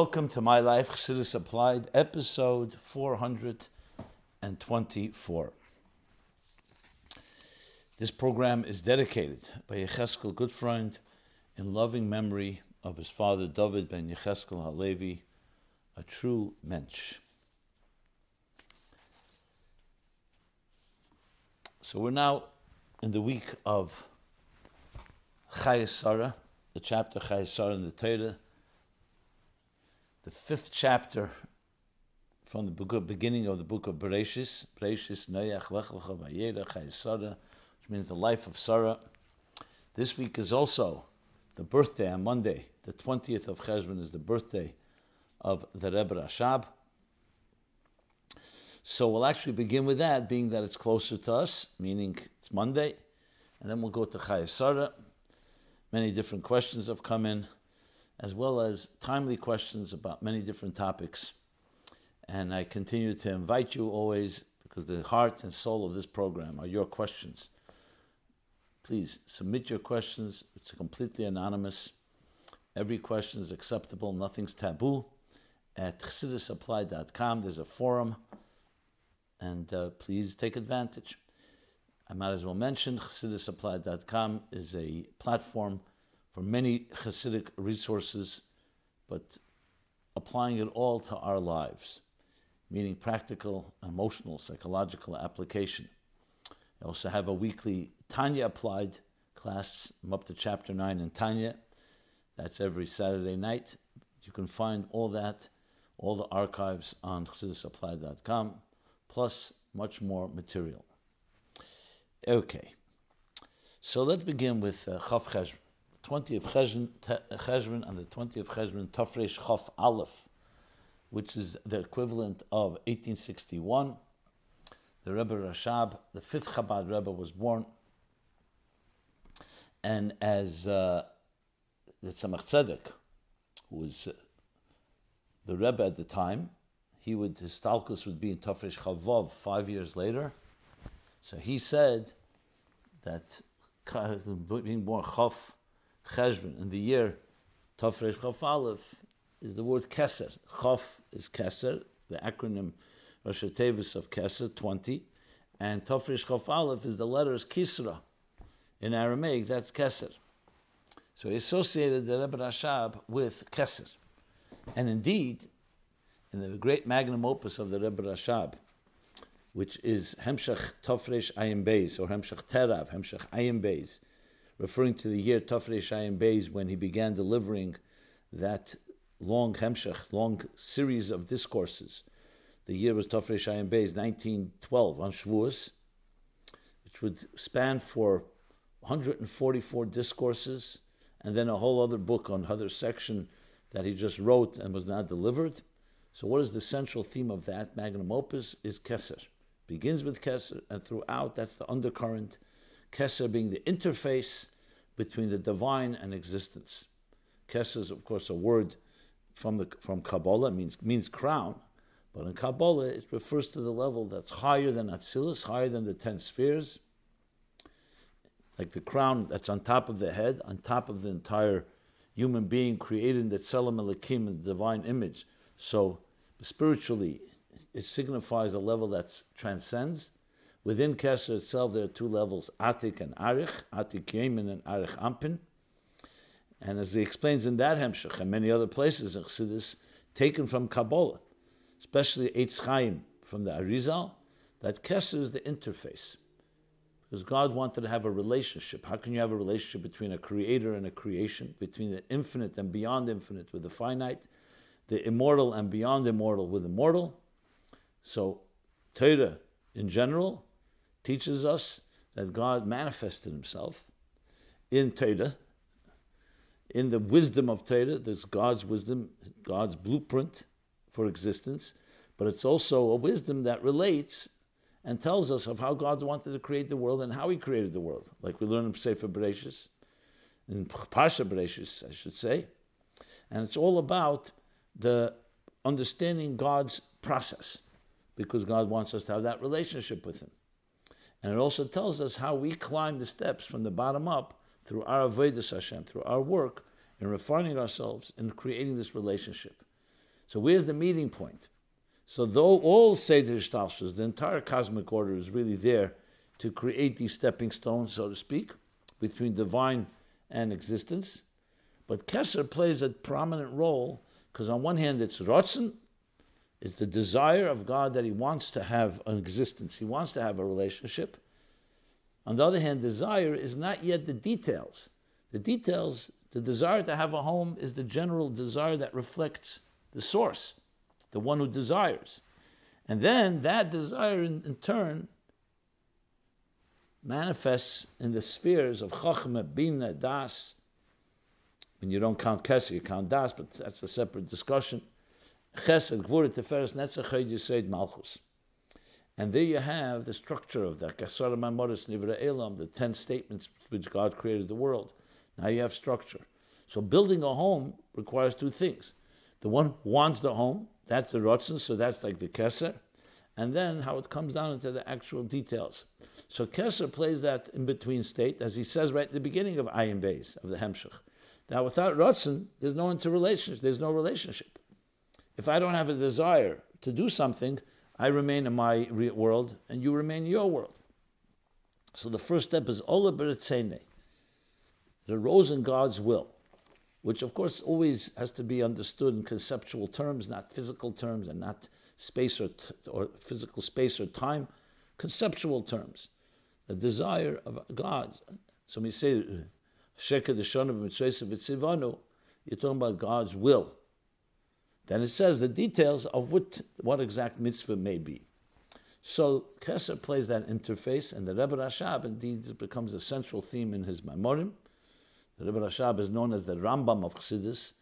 Welcome to My Life Chassidus Applied, episode 424. This program is dedicated by Yecheskel Goodfriend in loving memory of his father David ben Yecheskel Halevi, a true mensch. So we're now in the week of Chayes Sarah, the chapter Chayes Sarah in the Torah, the fifth chapter from the beginning of the book of Bereshis, Bereshis Noach Lech Lecha Vayera Sarah, which means the life of Sarah. This week is also the birthday on Monday, the 20th of Cheshvan is the birthday of the Rebbe Rashab. So we'll actually begin with that, being that it's closer to us, meaning it's Monday, and then we'll go to Chayes Sarah. Many different questions have come in, as well as timely questions about many different topics. And I continue to invite you always, because the heart and soul of this program are your questions. Please submit your questions. It's completely anonymous. Every question is acceptable, nothing's taboo. At chassidusapplied.com, there's a forum, and uh, please take advantage. I might as well mention chassidusapplied.com is a platform for many Hasidic resources, but applying it all to our lives, meaning practical, emotional, psychological application. I also have a weekly Tanya applied class. I'm up to chapter 9 in Tanya. That's every Saturday night. You can find all that, all the archives on chassidusapplied.com, plus much more material. Okay, so let's begin with uh, Chav Cheshvan. 20th Cheshvan and the 20th Cheshvan Tafresh Chaf Aleph, which is the equivalent of 1861. The Rebbe Rashab, the fifth Chabad Rebbe, was born. And as uh, the Tzemach Tzedek, who was uh, the Rebbe at the time, he would his talkus would be in Tafresh Chavov five years later. So he said that being born Chaf Cheshvan in the year Tafresh Chaf Aleph is the word Keser. Chaf is Keser, the acronym Rosh Tevis of Keser, 20, and Tafresh Chaf Aleph is the letters Kisra. In Aramaic, that's Keser. So he associated the Rebbe Rashab with Keser. And indeed, in the great magnum opus of the Rebbe Rashab, which is Hemshach Tafresh Ayin Beis, or Hemshach Terav, Hemshach Ayin Beis, referring to the year Tafresh Ayin Beis when he began delivering that long Hemshach, long series of discourses. The year was Tafresh Ayin Beis, 1912, on Shavuos, which would span for 144 discourses, and then a whole other book on other section that he just wrote and was not delivered. So, what is the central theme of that magnum opus? Is Keser. Begins with Keser, and throughout that's the undercurrent. Keser being the interface between the divine and existence. Kesser is, of course, a word from the from Kabbalah means means crown, but in Kabbalah it refers to the level that's higher than Atzilus, higher than the ten spheres, like the crown that's on top of the head, on top of the entire human being created in the Tselem Elikim, the divine image. So spiritually, it signifies a level that transcends. Within Keser itself, there are two levels, Atik and Arich, Atik Yomin and Arich Anpin. And as he explains in that Hemshech and many other places in Chassidus, taken from Kabbalah, especially Eitz Chaim from the Arizal, that Keser is the interface. Because God wanted to have a relationship. How can you have a relationship between a creator and a creation, between the infinite and beyond infinite with the finite, the immortal and beyond immortal with the mortal? So, Torah in general teaches us that God manifested himself in Torah, in the wisdom of Torah, there's God's wisdom, God's blueprint for existence, but it's also a wisdom that relates and tells us of how God wanted to create the world and how He created the world, like we learn in Sefer Bereshis, in Parsha Bereshis, I should say. And it's all about the understanding God's process, because God wants us to have that relationship with Him. And it also tells us how we climb the steps from the bottom up through our avodas Hashem, through our work in refining ourselves and creating this relationship. So where's the meeting point? So though all Seder Hishtalshelus, the entire cosmic order is really there to create these stepping stones, so to speak, between divine and existence. But Kesser plays a prominent role because on one hand it's Rotzen, it's the desire of God that He wants to have an existence, He wants to have a relationship. On the other hand, desire is not yet the details. The details, the desire to have a home is the general desire that reflects the source, the one who desires. And then that desire in, in turn manifests in the spheres of Chachma, Bina, Das. When you don't count Kesser, you count Das, but that's a separate discussion. Chesed, Netzach, Malchus. And there you have the structure of that. Gasara Mamoris Nivra Elam, the ten statements which God created the world. Now you have structure. So building a home requires two things. The one wants the home, that's the Rotzen, so that's like the Keser. And then how it comes down into the actual details. So Keser plays that in between state, as he says right at the beginning of Ayin Beis, of the Hemshech. Now without Rotzen, there's no interrelationship, there's no relationship. If I don't have a desire to do something, I remain in my world and you remain in your world. So the first step is Ola Beritzene. It arose in God's will, which of course always has to be understood in conceptual terms, not physical terms and not space or, t- or physical space or time, conceptual terms. The desire of God. So we say, you're talking about God's will. Then it says the details of what, what exact mitzvah may be. So Keser plays that interface, and the Rebbe Rashab indeed becomes a central theme in his Maimorim. The Rebbe Rashab is known as the Rambam of Chassidus,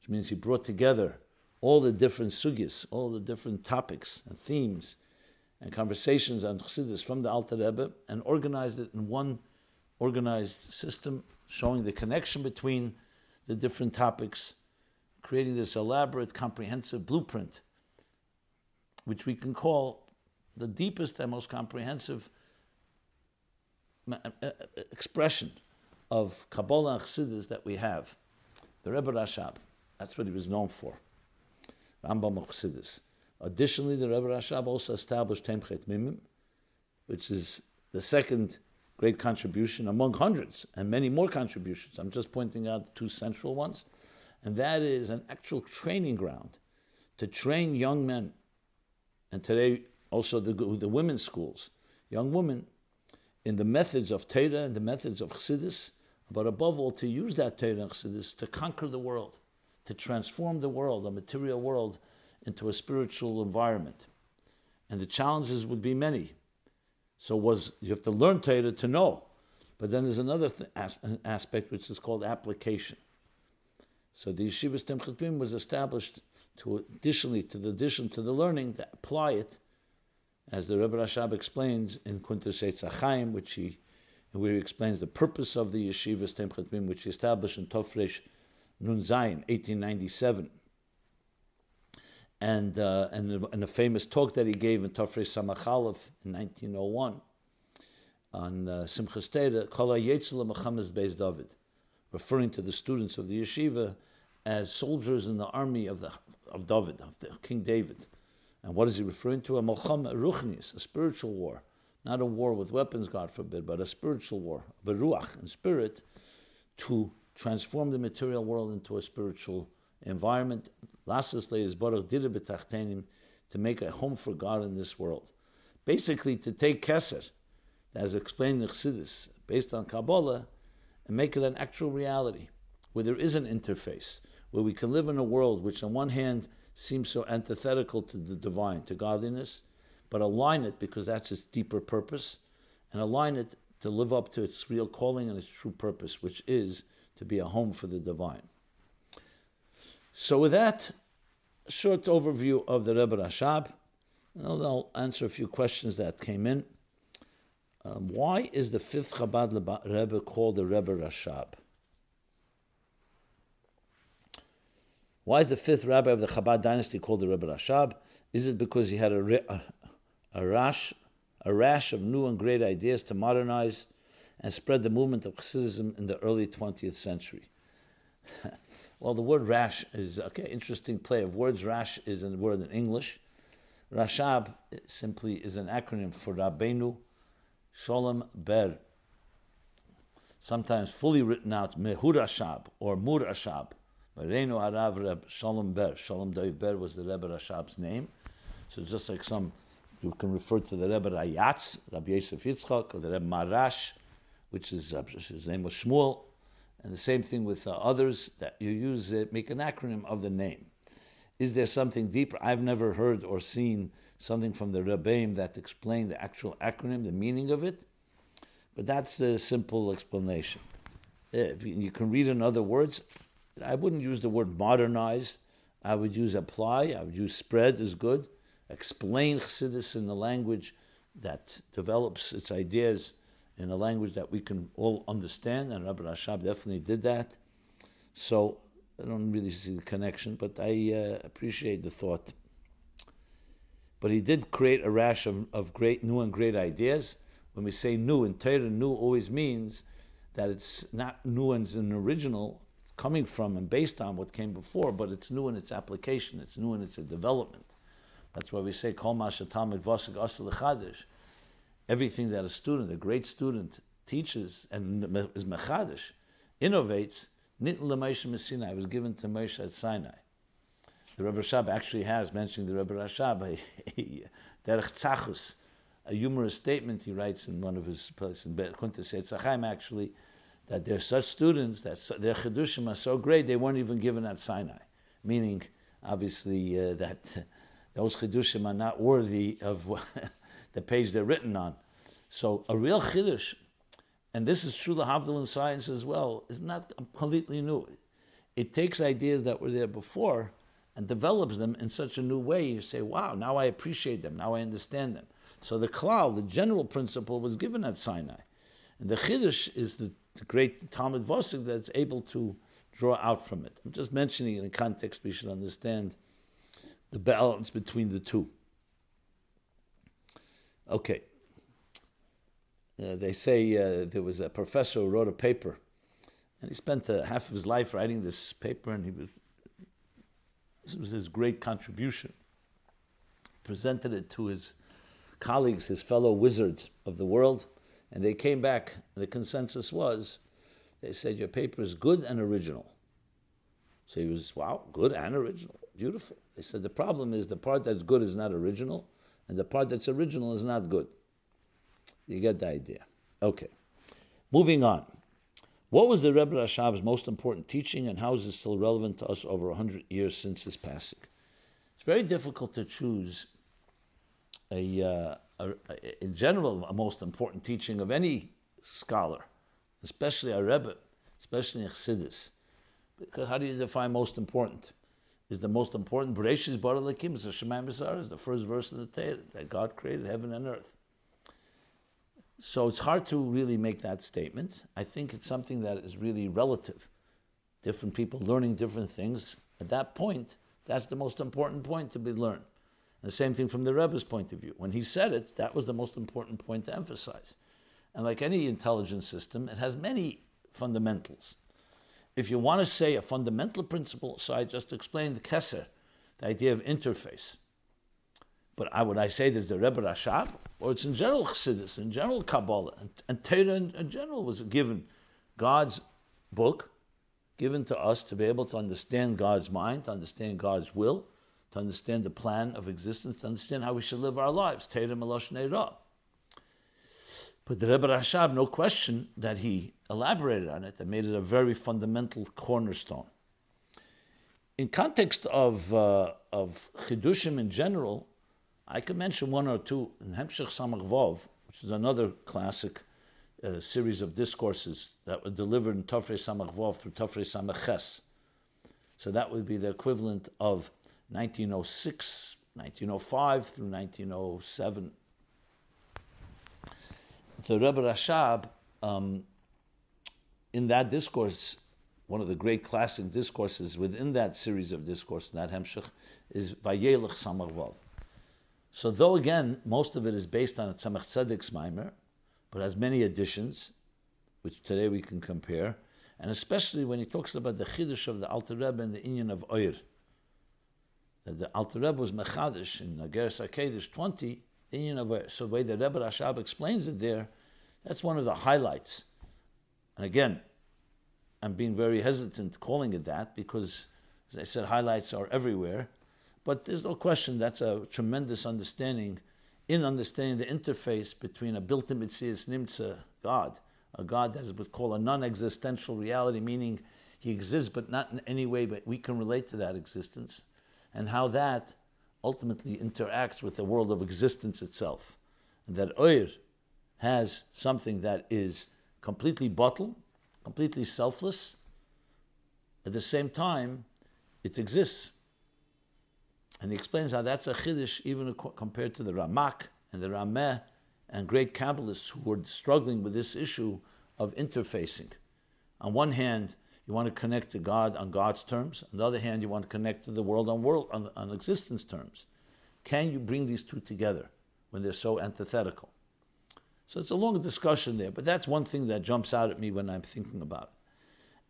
which means he brought together all the different sugyas, all the different topics and themes and conversations on Chassidus from the Alter Rebbe and organized it in one organized system, showing the connection between the different topics creating this elaborate, comprehensive blueprint, which we can call the deepest and most comprehensive uh, uh, expression of Kabbalah and Chassidus that we have. The Rebbe Rashab, that's what he was known for. Rambam of Chassidus. Additionally, the Rebbe Rashab also established Tomchei Temimim, which is the second great contribution among hundreds and many more contributions. I'm just pointing out the two central ones and that is an actual training ground to train young men, and today also the, the women's schools, young women, in the methods of Torah and the methods of Chassidus, but above all to use that Torah and Chassidus to conquer the world, to transform the world, a material world, into a spiritual environment. And the challenges would be many. So was you have to learn Torah to know, but then there's another th- aspect which is called application. So the yeshivas Timchat was established to additionally to the addition to the learning that apply it, as the Rebbe Rashab explains in Kuntus Chaim, which he where he explains the purpose of the yeshivas Timchat which he established in Tofresh Nun Zayin, 1897. And, uh, and, and a famous talk that he gave in Tofresh Samachalef in 1901 on uh, Simchas Kala Yetzela Mechames Beis David, referring to the students of the yeshiva as soldiers in the army of, the, of David, of the, King David. And what is he referring to? A Malcham Ruchnis, a spiritual war. Not a war with weapons, God forbid, but a spiritual war, Beruach, in spirit, to transform the material world into a spiritual environment. Lastly, is Baruch Dira to make a home for God in this world. Basically, to take Keser, as explained in Chassidus, based on Kabbalah, and make it an actual reality, where there is an interface, where we can live in a world which, on one hand, seems so antithetical to the divine, to godliness, but align it because that's its deeper purpose, and align it to live up to its real calling and its true purpose, which is to be a home for the divine. So, with that short overview of the Rebbe Rashab, I'll answer a few questions that came in. Um, why is the fifth Chabad Rebbe called the Rebbe Rashab? Why is the fifth rabbi of the Chabad dynasty called the Rebbe Rashab? Is it because he had a, a, rash, a rash of new and great ideas to modernize and spread the movement of Hasidism in the early 20th century? well, the word rash is okay. Interesting play of words. Rash is a word in English. Rashab simply is an acronym for Rabbeinu Sholem Ber. Sometimes fully written out Mehurashab or Murashab. Reinu Harav Reb Sholem Ber. Dovber was the Rebbe Rashab's name. So just like some, you can refer to the Rebbe Rayatz, Rabbi Yosef Yitzchak, or the Rebbe Maharash, which is uh, his name was Shmuel, and the same thing with uh, others that you use it, make an acronym of the name. Is there something deeper? I've never heard or seen something from the Rebbeim that explain the actual acronym, the meaning of it, but that's the simple explanation. You can read in other words. I wouldn't use the word modernize. I would use apply. I would use spread is good. Explain Chassidus in the language that develops its ideas in a language that we can all understand, and Rabbi Rashab definitely did that. So I don't really see the connection, but I uh, appreciate the thought. But he did create a rash of, of great new and great ideas. When we say new in Torah, new always means that it's not new and it's an original, coming from and based on what came before, but it's new in its application, it's new in its development. That's why we say Kol Vasik Everything that a student, a great student, teaches and is mechadish, innovates, Nit Sinai was given to Moshe at Sinai. The Rebbe Rashab actually has mentioned the Rebbe Rashab, a, a humorous statement he writes in one of his places in Kunta Tzachim actually, that they're such students that so, their Chedushim are so great they weren't even given at Sinai. Meaning, obviously, uh, that those Chedushim are not worthy of the page they're written on. So a real Chiddush and this is true Lahavdil in science as well, is not completely new. It takes ideas that were there before and develops them in such a new way. You say, wow, now I appreciate them, now I understand them. So the klal, the general principle, was given at Sinai. And the Chiddush is the, the great Talmud Vosik that's able to draw out from it. I'm just mentioning it in context, we should understand the balance between the two. Okay. Uh, they say uh, there was a professor who wrote a paper, and he spent uh, half of his life writing this paper, and he was this was his great contribution. He Presented it to his colleagues, his fellow wizards of the world, and they came back. The consensus was, they said your paper is good and original. So he was wow, good and original, beautiful. They said the problem is the part that's good is not original, and the part that's original is not good. You get the idea. Okay. Moving on. What was the Rebbe Rashab's most important teaching, and how is it still relevant to us over 100 years since his passing? It's very difficult to choose a, uh, a, in general, a most important teaching of any scholar, especially a Rebbe, especially in Chassidus. Because how do you define most important? Is the most important Bereshit Bar Lakim, is the Shemaim is the first verse of the Torah, that God created heaven and earth. So it's hard to really make that statement. I think it's something that is really relative. Different people learning different things. At that point, that's the most important point to be learned. And the same thing from the Rebbe's point of view. When he said it, that was the most important point to emphasize. And like any intelligence system, it has many fundamentals. If you want to say a fundamental principle, so I just explained the Kesser, the idea of interface. But I, would I say there's the Rebbe Rashab, or it's in general Chassidus, in general Kabbalah, and, and Torah in, in general was given God's book, given to us to be able to understand God's mind, to understand God's will, to understand the plan of existence, to understand how we should live our lives. But the Rebbe Rashab, no question that he elaborated on it and made it a very fundamental cornerstone. In context of, uh, of Chidushim in general, I can mention one or two in Hemshech Samach Vov, which is another classic uh, series of discourses that were delivered in Tafrei Samach Vov through Tafrei Samach Ches. So that would be the equivalent of 1906, 1905 through 1907. The Rebbe Rashab, um, in that discourse, one of the great classic discourses within that series of discourses, that Hemshech, is Vayelech Samach Vov. So though again, most of it is based on Tzemach Tzedek's Maimer, but has many additions, which today we can compare, and especially when he talks about the chiddush of the Alter Rebbe and the Inyan of Oyer. The Alter Rebbe was mechadish in Nageres Akedish 20, the Inyan of. So the way the Rebbe Rashab explains it there, that's one of the highlights. And again, I'm being very hesitant calling it that because, as I said, highlights are everywhere. But there's no question that's a tremendous understanding in understanding the interface between a built in Mitzias Nimtza God, a God that is what's called a non existential reality, meaning he exists but not in any way, but we can relate to that existence, and how that ultimately interacts with the world of existence itself. And that Oyer has something that is completely bottled, completely selfless. At the same time, it exists. And he explains how that's a chiddush even compared to the Ramak and the Rameh and great Kabbalists who were struggling with this issue of interfacing. On one hand, you want to connect to God on God's terms. On the other hand, you want to connect to the world on world on, on existence terms. Can you bring these two together when they're so antithetical? So it's a long discussion there, but that's one thing that jumps out at me when I'm thinking about it.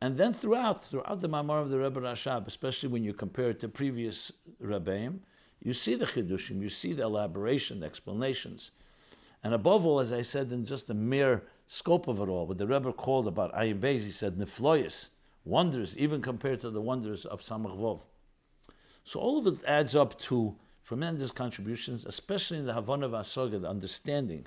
And then throughout, throughout the Mamar of the Rebbe Rashab, especially when you compare it to previous Rebbeim, you see the Chidushim, you see the elaboration, the explanations. And above all, as I said, in just the mere scope of it all, what the Rebbe called about Ayin Beis, he said, Nefloyas, wonders, even compared to the wonders of Samach Vov. So all of it adds up to tremendous contributions, especially in the Havana Vasoga, the understanding.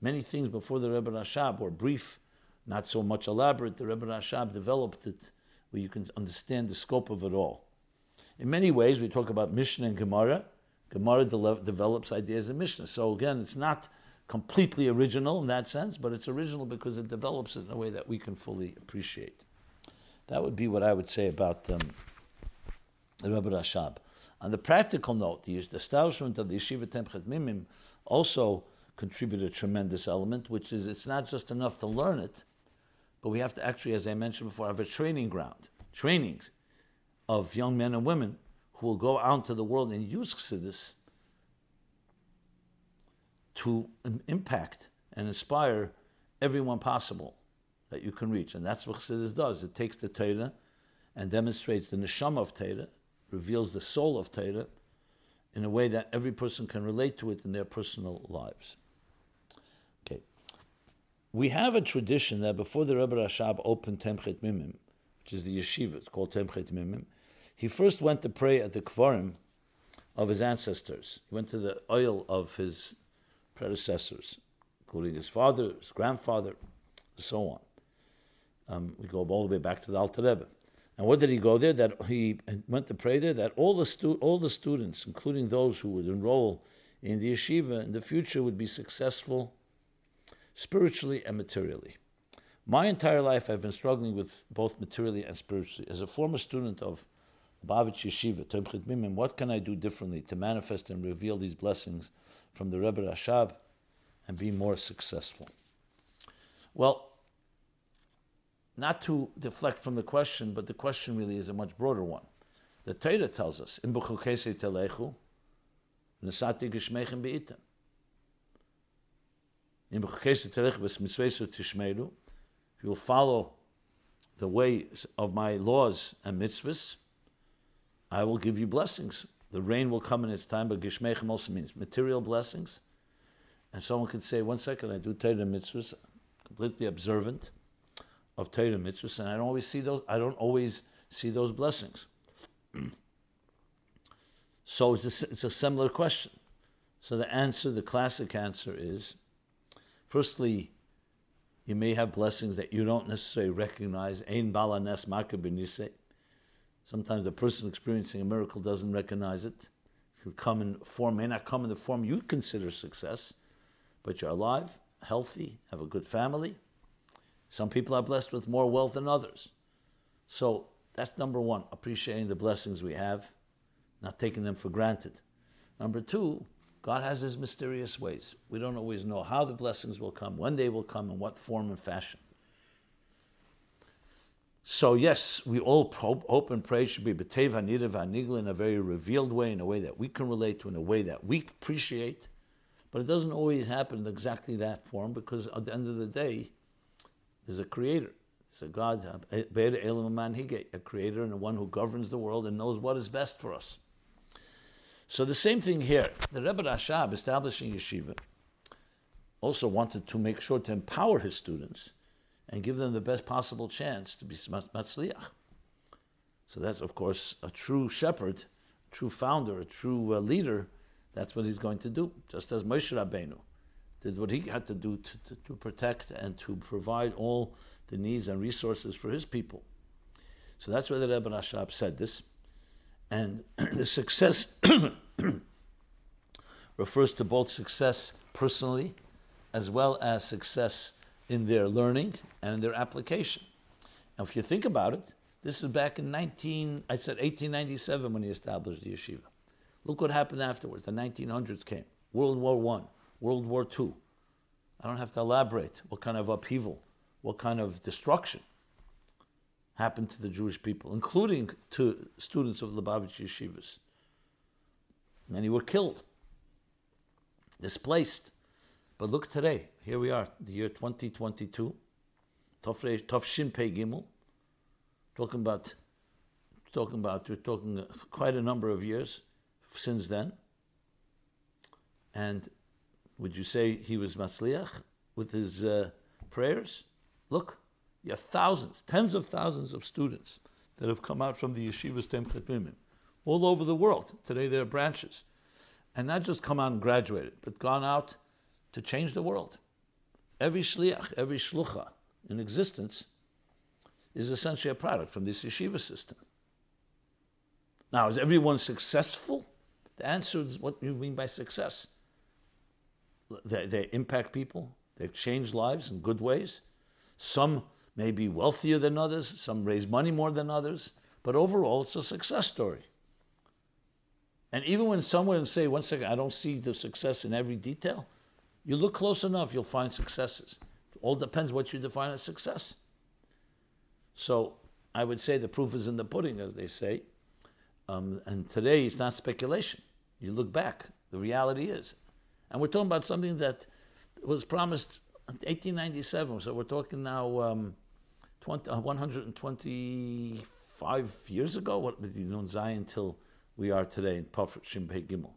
Many things before the Rebbe Rashab were brief not so much elaborate. The Rebbe Rashab developed it where you can understand the scope of it all. In many ways, we talk about Mishnah and Gemara. Gemara de- develops ideas in Mishnah. So again, it's not completely original in that sense, but it's original because it develops it in a way that we can fully appreciate. That would be what I would say about um, the Rebbe Rashab. On the practical note, the establishment of the Yeshiva Tomchei Temimim also contributed a tremendous element, which is it's not just enough to learn it, but we have to actually, as I mentioned before, have a training ground, trainings of young men and women who will go out into the world and use Chassidus to impact and inspire everyone possible that you can reach. And that's what Chassidus does. It takes the Torah and demonstrates the neshama of Torah, reveals the soul of Torah in a way that every person can relate to it in their personal lives Okay. we have a tradition that before the Rebbe Rashab opened Tomchei Temimim, which is the yeshiva, it's called Tomchei Temimim, he first went to pray at the Kvarim of his ancestors. He went to the ohel of his predecessors, including his father, his grandfather, and so on. Um, we go all the way back to the Alter Rebbe. And what did he go there? That he went to pray there. That all the stu- all the students, including those who would enroll in the yeshiva in the future, would be successful spiritually and materially. My entire life, I've been struggling with both materially and spiritually. As a former student of Bavitch Yeshiva, what can I do differently to manifest and reveal these blessings from the Rebbe Rashab and be more successful? Well, not to deflect from the question, but the question really is a much broader one. The Torah tells us, in Bechukese Telechu, Nesati Geshmechem Be'item. If you will follow the way of my laws and mitzvahs, I will give you blessings. The rain will come in its time, but Gishmechem also means material blessings. And someone could say, one second, I do Torah mitzvahs, completely observant of Torah mitzvahs, and I don't always see those, I don't always see those blessings. so it's a, it's a similar question. So the answer, the classic answer is Firstly, you may have blessings that you don't necessarily recognize. Ein balanes makabenise. Sometimes the person experiencing a miracle doesn't recognize it. It can come in form, may not come in the form you consider success, but you're alive, healthy, have a good family. Some people are blessed with more wealth than others. So that's number one, appreciating the blessings we have, not taking them for granted. Number two, God has his mysterious ways. We don't always know how the blessings will come, when they will come, in what form and fashion. So, yes, we all hope and pray should be B'tev HaNidav HaNigla in a very revealed way, in a way that we can relate to, in a way that we appreciate. But it doesn't always happen in exactly that form because at the end of the day, there's a creator. So God, a creator and the one who governs the world and knows what is best for us. So the same thing here. The Rebbe Rashab, establishing yeshiva, also wanted to make sure to empower his students and give them the best possible chance to be matzliach. So that's, of course, a true shepherd, a true founder, a true uh, leader. That's what he's going to do, just as Moshe Rabbeinu did what he had to do to, to, to protect and to provide all the needs and resources for his people. So that's why the Rebbe Rashab said this. And the success refers to both success personally as well as success in their learning and in their application. Now, if you think about it, this is back in 19, I said 1897 when he established the yeshiva. Look what happened afterwards. The 1900s came. World War One, World War II. I don't have to elaborate what kind of upheaval, what kind of destruction happened to the Jewish people, including to students of Lubavitch yeshivas. Many were killed, displaced. But look today, here we are, the year 2022, Tafshin Pei Gimel, talking about, talking about, we're talking quite a number of years since then. And would you say he was Masliach with his uh, prayers? Look, you have thousands, tens of thousands of students that have come out from the yeshivas Tomchei Temimim all over the world. Today there are branches. And not just come out and graduated, but gone out to change the world. Every shliach, every shlucha in existence is essentially a product from this yeshiva system. Now, is everyone successful? The answer is what you mean by success. They, they impact people, they've changed lives in good ways. Some may be wealthier than others, some raise money more than others, but overall it's a success story. And even when someone say, one second, I don't see the success in every detail, you look close enough, you'll find successes. It all depends what you define as success. So I would say the proof is in the pudding, as they say. Um, and today it's not speculation. You look back, the reality is. And we're talking about something that was promised in 1897. So we're talking now um, 20, uh, 125 years ago. What did you know Zion until we are today in Pafret Shimpei Gimel?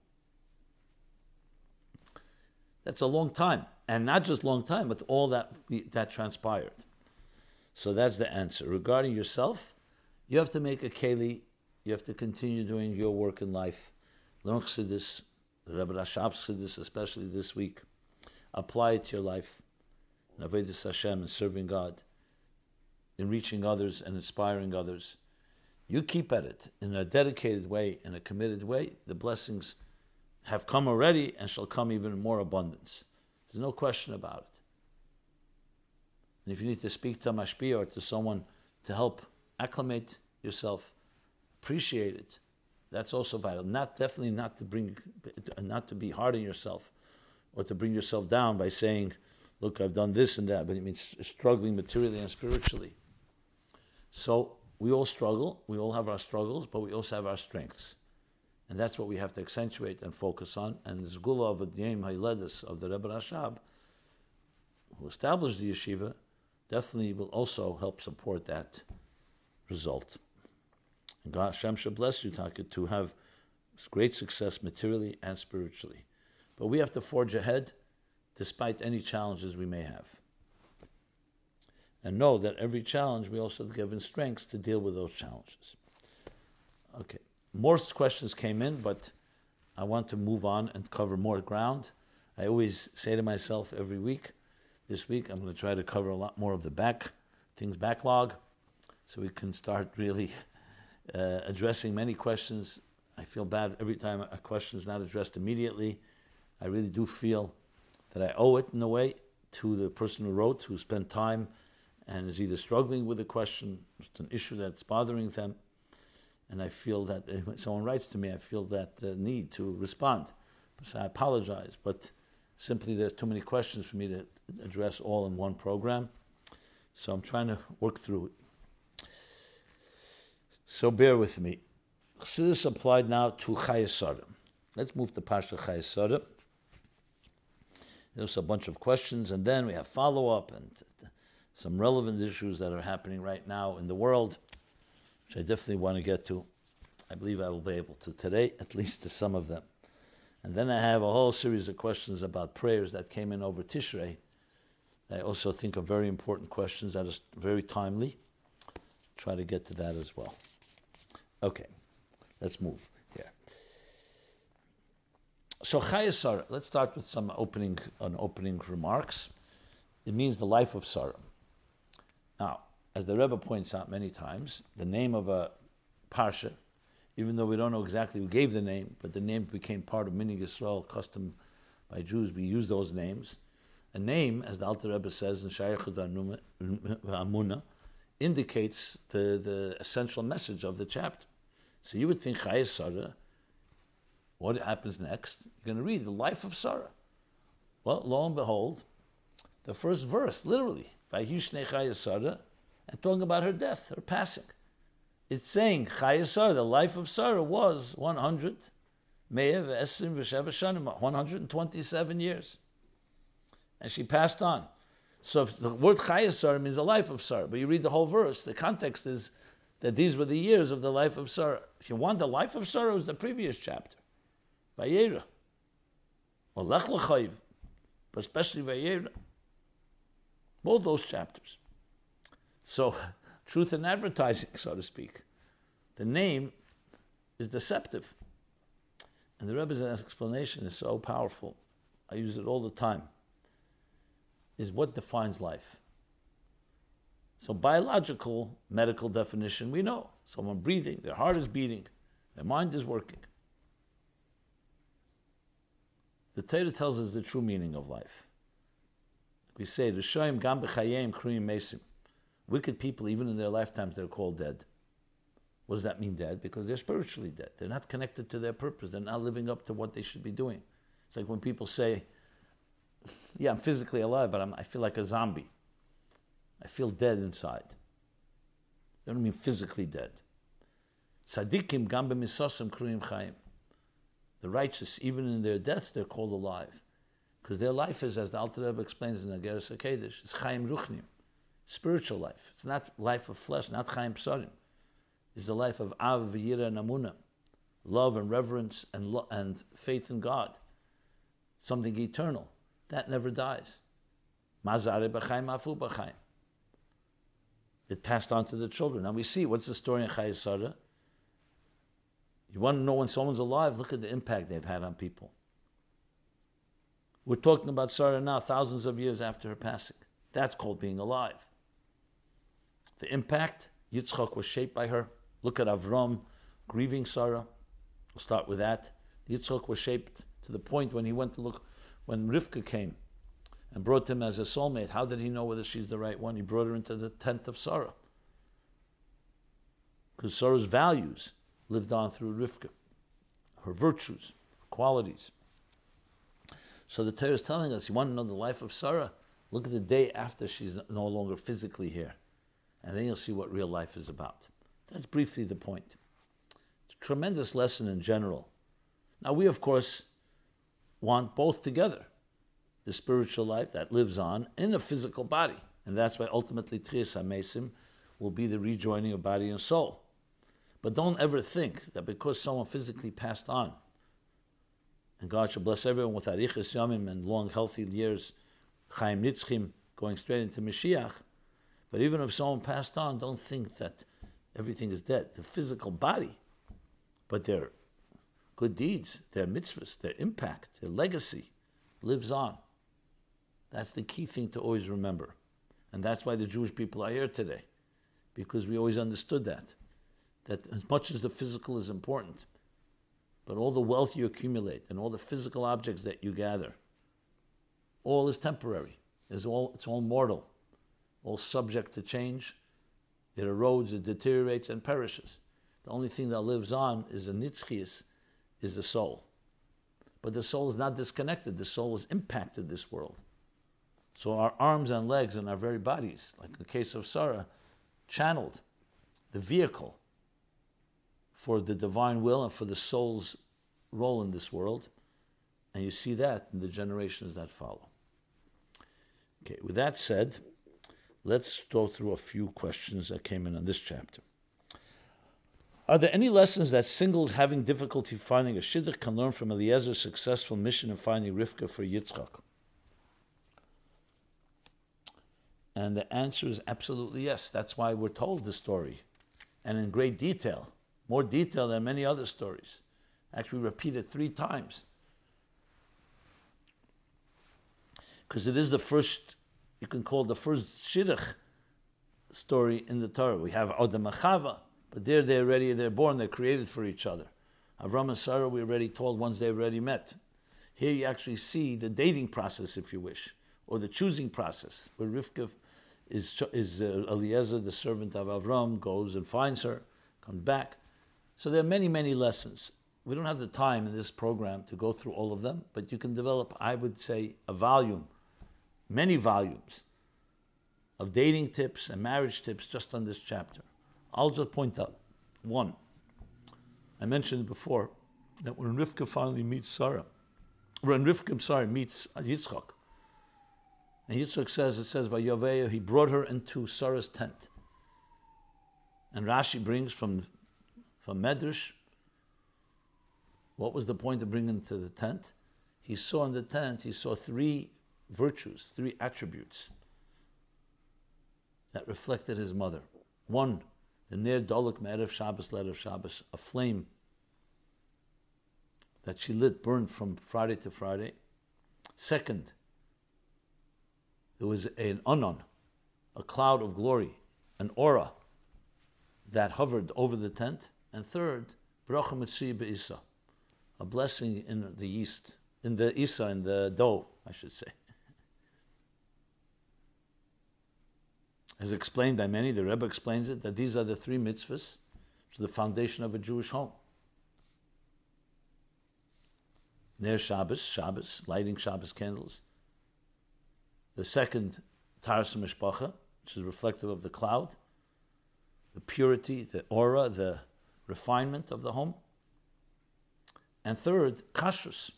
That's a long time, and not just long time, with all that that transpired. So that's the answer. Regarding yourself, you have to make a keli. You have to continue doing your work in life. Learn chassidus, Rebbe Rashab this, especially this week. Apply it to your life in avodas Hashem and serving God, in reaching others and inspiring others. You keep at it in a dedicated way, in a committed way, the blessings have come already and shall come even more abundance. There's no question about it. And if you need to speak to a mashpia or to someone to help acclimate yourself, appreciate it, that's also vital. Not definitely not to bring, not to be hard on yourself, or to bring yourself down by saying, look, I've done this and that, but it means struggling materially and spiritually. So we all struggle, we all have our struggles, but we also have our strengths. And that's what we have to accentuate and focus on. And the Zgula of Adiyim Hailedis of the Rebbe Rashab, who established the yeshiva, definitely will also help support that result. God Hashem should bless you, Taka, to have great success materially and spiritually. But we have to forge ahead despite any challenges we may have. And know that every challenge we also given strengths to deal with those challenges. Okay, more questions came in, but I want to move on and cover more ground. I always say to myself every week, this week I'm going to try to cover a lot more of the back things backlog, so we can start really uh, addressing many questions. I feel bad every time a question is not addressed immediately. I really do feel that I owe it in a way to the person who wrote, who spent time and is either struggling with a question, it's an issue that's bothering them, and I feel that when someone writes to me, I feel that uh, need to respond. So I apologize, but simply there's too many questions for me to address all in one program. So I'm trying to work through it. So bear with me. Chassidus applied now to Chayesara. Let's move to Parsha Chayesara. There's a bunch of questions, and then we have follow up. And some relevant issues that are happening right now in the world, which I definitely want to get to. I believe I will be able to today, at least to some of them. And then I have a whole series of questions about prayers that came in over Tishrei. I also think are very important questions that are very timely. Try to get to that as well. Okay, let's move here. So Chayasar, let's start with some opening on opening remarks. It means the life of Sarah. Now, as the Rebbe points out many times, the name of a parsha even though we don't know exactly who gave the name, but the name became part of Minhag Yisrael, custom by Jews. We use those names. A name, as the Alter Rebbe says in Shayachud Amuna, indicates the, the essential message of the chapter. So you would think Chayes Sarah, what happens next? You're going to read the life of Sarah. Well, lo and behold, the first verse, literally, Sarah, and talking about her death, her passing it's saying Chayasar, the life of Sarah was 100, 127 years. And she passed on. So if the word Chayasar means the life of Sarah, but you read the whole verse, the context is that these were the years of the life of Sarah. If you want the life of Sarah, it was the previous chapter, Vayera, or Lech Lechayiv, but especially Vayera. Both those chapters. So truth in advertising, so to speak. The name is deceptive. And the Rebbe's explanation is so powerful. I use it all the time. Is what defines life. So, biological medical definition, we know someone breathing, their heart is beating, their mind is working. The Torah tells us the true meaning of life. We say, "Rishoyim gam b'chayim kriyim mesim." Wicked people, even in their lifetimes, they're called dead. What does that mean, dead? Because they're spiritually dead. They're not connected to their purpose. They're not living up to what they should be doing. It's like when people say, Yeah, I'm physically alive, but I'm, i feel like a zombie. I feel dead inside. I don't mean physically dead. Kriyim chayim. The righteous, even in their deaths, they're called alive. Because their life is, as the Alter Rebbe explains in the Ageres HaKedesh, is chayim ruchnim spiritual life. It's not life of flesh, not Chaim Psarim. It's the life of Av, Yira, and love and reverence and, lo- and faith in God, something eternal. That never dies. Mazare b'chaim afu b'chaim. It passed on to the children. Now we see, what's the story in Chayes Sarah? You want to know when someone's alive, look at the impact they've had on people. We're talking about Sarah now, thousands of years after her passing. That's called being alive. The impact, Yitzchak was shaped by her. Look at Avram grieving Sarah. We'll start with that. Yitzchak was shaped to the point when he went to look, when Rivka came and brought him as a soulmate. How did he know whether she's the right one? He brought her into the tent of Sarah. Because Sarah's values lived on through Rivka, her virtues, qualities. So the Torah is telling us, you want to know the life of Sarah? Look at the day after she's no longer physically here and then you'll see what real life is about. That's briefly the point. It's a tremendous lesson in general. Now, we, of course, want both together the spiritual life that lives on in a physical body. And that's why ultimately Techiyas HaMesim will be the rejoining of body and soul. But don't ever think that because someone physically passed on, and God should bless everyone with Arichas Yamim and long, healthy years, Chaim Nitzchim, going straight into Mashiach, but even if someone passed on, don't think that everything is dead. The physical body, but their good deeds, their mitzvahs, their impact, their legacy lives on. That's the key thing to always remember. And that's why the Jewish people are here today, because we always understood that. That as much as the physical is important, but all the wealth you accumulate and all the physical objects that you gather, all is temporary. It's all, it's all mortal all subject to change. It erodes, it deteriorates, and perishes. The only thing that lives on is a nitzchias, is the soul. But the soul is not disconnected. The soul has impacted this world. So our arms and legs and our very bodies, like in the case of Sarah, channeled the vehicle for the divine will and for the soul's role in this world. And you see that in the generations that follow. Okay, with that said, let's go through a few questions that came in on this chapter. Are there any lessons that singles having difficulty finding a shidduch can learn from Eliezer's successful mission in finding Rivka for Yitzchak? And the answer is absolutely yes. That's why we're told the story, and in great detail, more detail than many other stories. Actually, repeated three times. Because it is the first, you can call the first shidduch story in the Torah. We have Adam Achava, but there they're already, they're born, they're created for each other. Avram and Sarah, we already told once they already met. Here you actually see the dating process, if you wish, or the choosing process, where Rivka is, is uh, Eliezer, the servant of Avram, goes and finds her, comes back. So there are many, many lessons. We don't have the time in this program to go through all of them, but you can develop, I would say, a volume, many volumes of dating tips and marriage tips just on this chapter. I'll just point out one. I mentioned before that when Rivka finally meets Sarah, when Rivka, sorry, meets Yitzchak, and Yitzchak says, it says, Vayoveya, he brought her into Sarah's tent. And Rashi brings from, from Medrash, what was the point of bringing to the tent? He saw in the tent, he saw three virtues, three attributes that reflected his mother. One, the near Dolok Me'erev Shabbos, of Shabbos, a flame that she lit, burned from Friday to Friday. Second, there was an anan, a cloud of glory, an aura that hovered over the tent. And third, bracha metzuyah be'isa, a blessing in the yeast, in the isa, in the dough, I should say. As explained by many, the Rebbe explains it that these are the three mitzvahs, which the foundation of a Jewish home. Ner Shabbos, Shabbos, lighting Shabbos candles. The second, Taharas Mishpacha, which is reflective of the cloud, the purity, the aura, the refinement of the home. And third, Kashrus,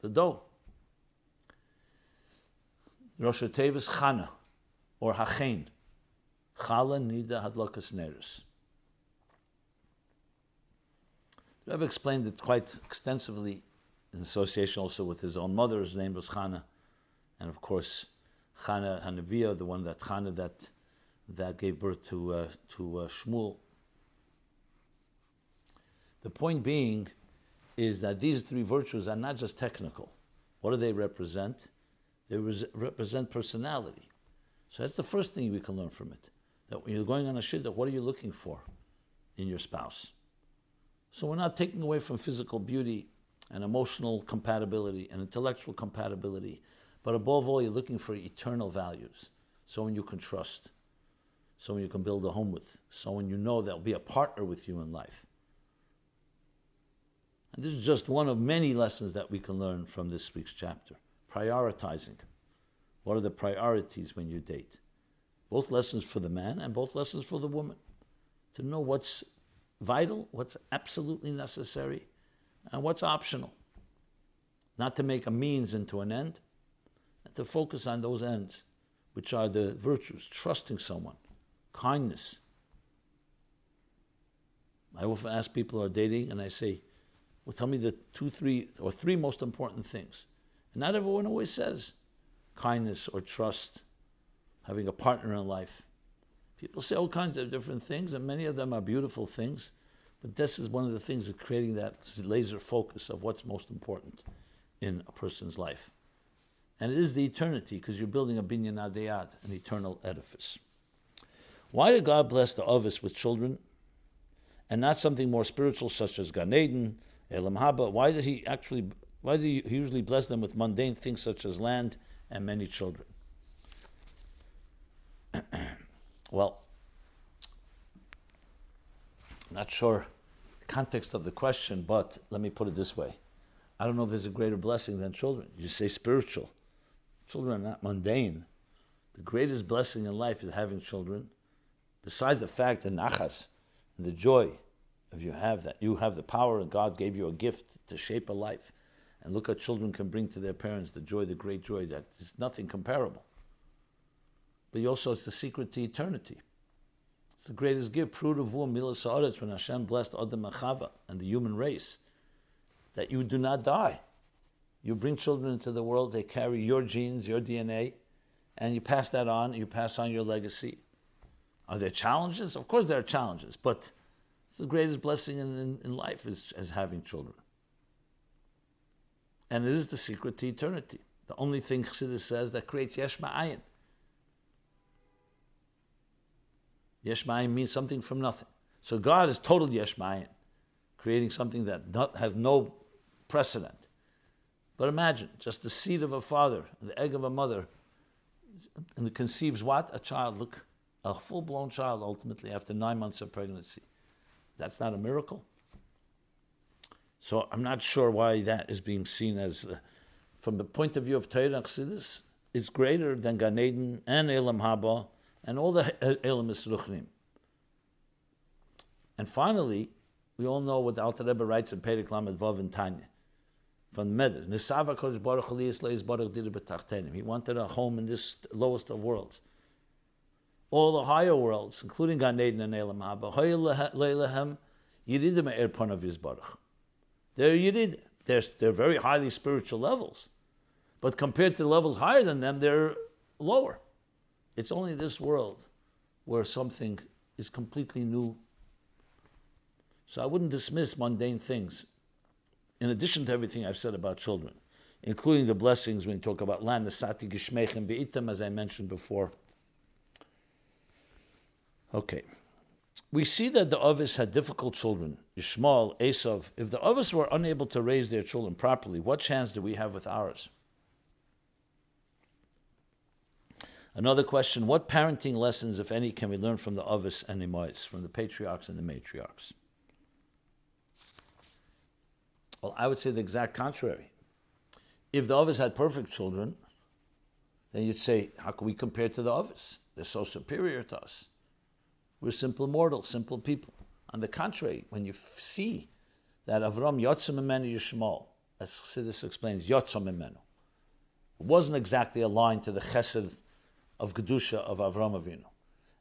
the dough. Rosh Chana, or Hachain. Chala Nida Hadlakas Neris. The Rebbe explained it quite extensively in association also with his own mother. His name was Chana. And of course, Chana Hanavia, the one that Chana that, that gave birth to, uh, to uh, Shmuel. The point being is that these three virtues are not just technical. What do they represent? They res- represent personality. So that's the first thing we can learn from it. That when you're going on a shidduch, what are you looking for in your spouse? So we're not taking away from physical beauty and emotional compatibility and intellectual compatibility, but above all, you're looking for eternal values. Someone you can trust, someone you can build a home with, someone you know that'll be a partner with you in life. And this is just one of many lessons that we can learn from this week's chapter. Prioritizing. What are the priorities when you date? Both lessons for the man and both lessons for the woman. To know what's vital, what's absolutely necessary, and what's optional. Not to make a means into an end, and to focus on those ends, which are the virtues trusting someone, kindness. I often ask people who are dating, and I say, Well, tell me the two, three, or three most important things. And not everyone always says kindness or trust, having a partner in life. People say all kinds of different things, and many of them are beautiful things. But this is one of the things of creating that laser focus of what's most important in a person's life. And it is the eternity, because you're building a binyan adei ad, an eternal edifice. Why did God bless the Ovis with children and not something more spiritual such as Gan Eden, Elam Haba? Why did he actually, why did he usually bless them with mundane things such as land and many children. well, not sure the context of the question, but let me put it this way. I don't know if there's a greater blessing than children. You say spiritual. Children are not mundane. The greatest blessing in life is having children. Besides the fact that nachas and the joy of you have that, you have the power and God gave you a gift to shape a life and look what children can bring to their parents the joy, the great joy that is nothing comparable. but also it's the secret to eternity. It's the greatest gift. Prudavu milas when Hashem blessed Adam and and the human race, that you do not die. You bring children into the world; they carry your genes, your DNA, and you pass that on. You pass on your legacy. Are there challenges? Of course, there are challenges, but it's the greatest blessing in, in, in life is, is having children. And it is the secret to eternity. The only thing Chassidus says that creates yesh ma'ayin. Yesh ma'ayin means something from nothing. So God is total yesh ma'ayin, creating something that not, has no precedent. But imagine just the seed of a father, the egg of a mother, and it conceives what? A child. Look, a full blown child ultimately after nine months of pregnancy. That's not a miracle. So I'm not sure why that is being seen as, uh, from the point of view of Torah Chassidus, it's greater than Gan Eden and Elam Haba and all the Elam Yisruchnim. And finally, we all know what the Alter Rebbe writes in Perek Lamed Vav and Tanya from the Medr. Nisava Kodesh Baruch Baruch Dira He wanted a home in this lowest of worlds. All the higher worlds, including Gan Eden and Elam Haba, Leilahem Yiridim Er Panav Baruch. They're Yirid. They're, they're very highly spiritual levels. But compared to levels higher than them, they're lower. It's only this world where something is completely new. So I wouldn't dismiss mundane things. In addition to everything I've said about children, including the blessings when you talk about land, the sati gishmechem be'itam, as I mentioned before. Okay. We see that the Ovis had difficult children, Ishmael, Esav. If the Ovis were unable to raise their children properly, what chance do we have with ours? Another question What parenting lessons, if any, can we learn from the Ovis and Emois, from the patriarchs and the matriarchs? Well, I would say the exact contrary. If the Ovis had perfect children, then you'd say, How can we compare to the Ovis? They're so superior to us. We're simple mortals, simple people. On the contrary, when you see that Avram Yotzim Imenu Yishmael, as Chassidus explains, Yotzim Imenu, wasn't exactly aligned to the chesed of Kedusha of Avram Avinu.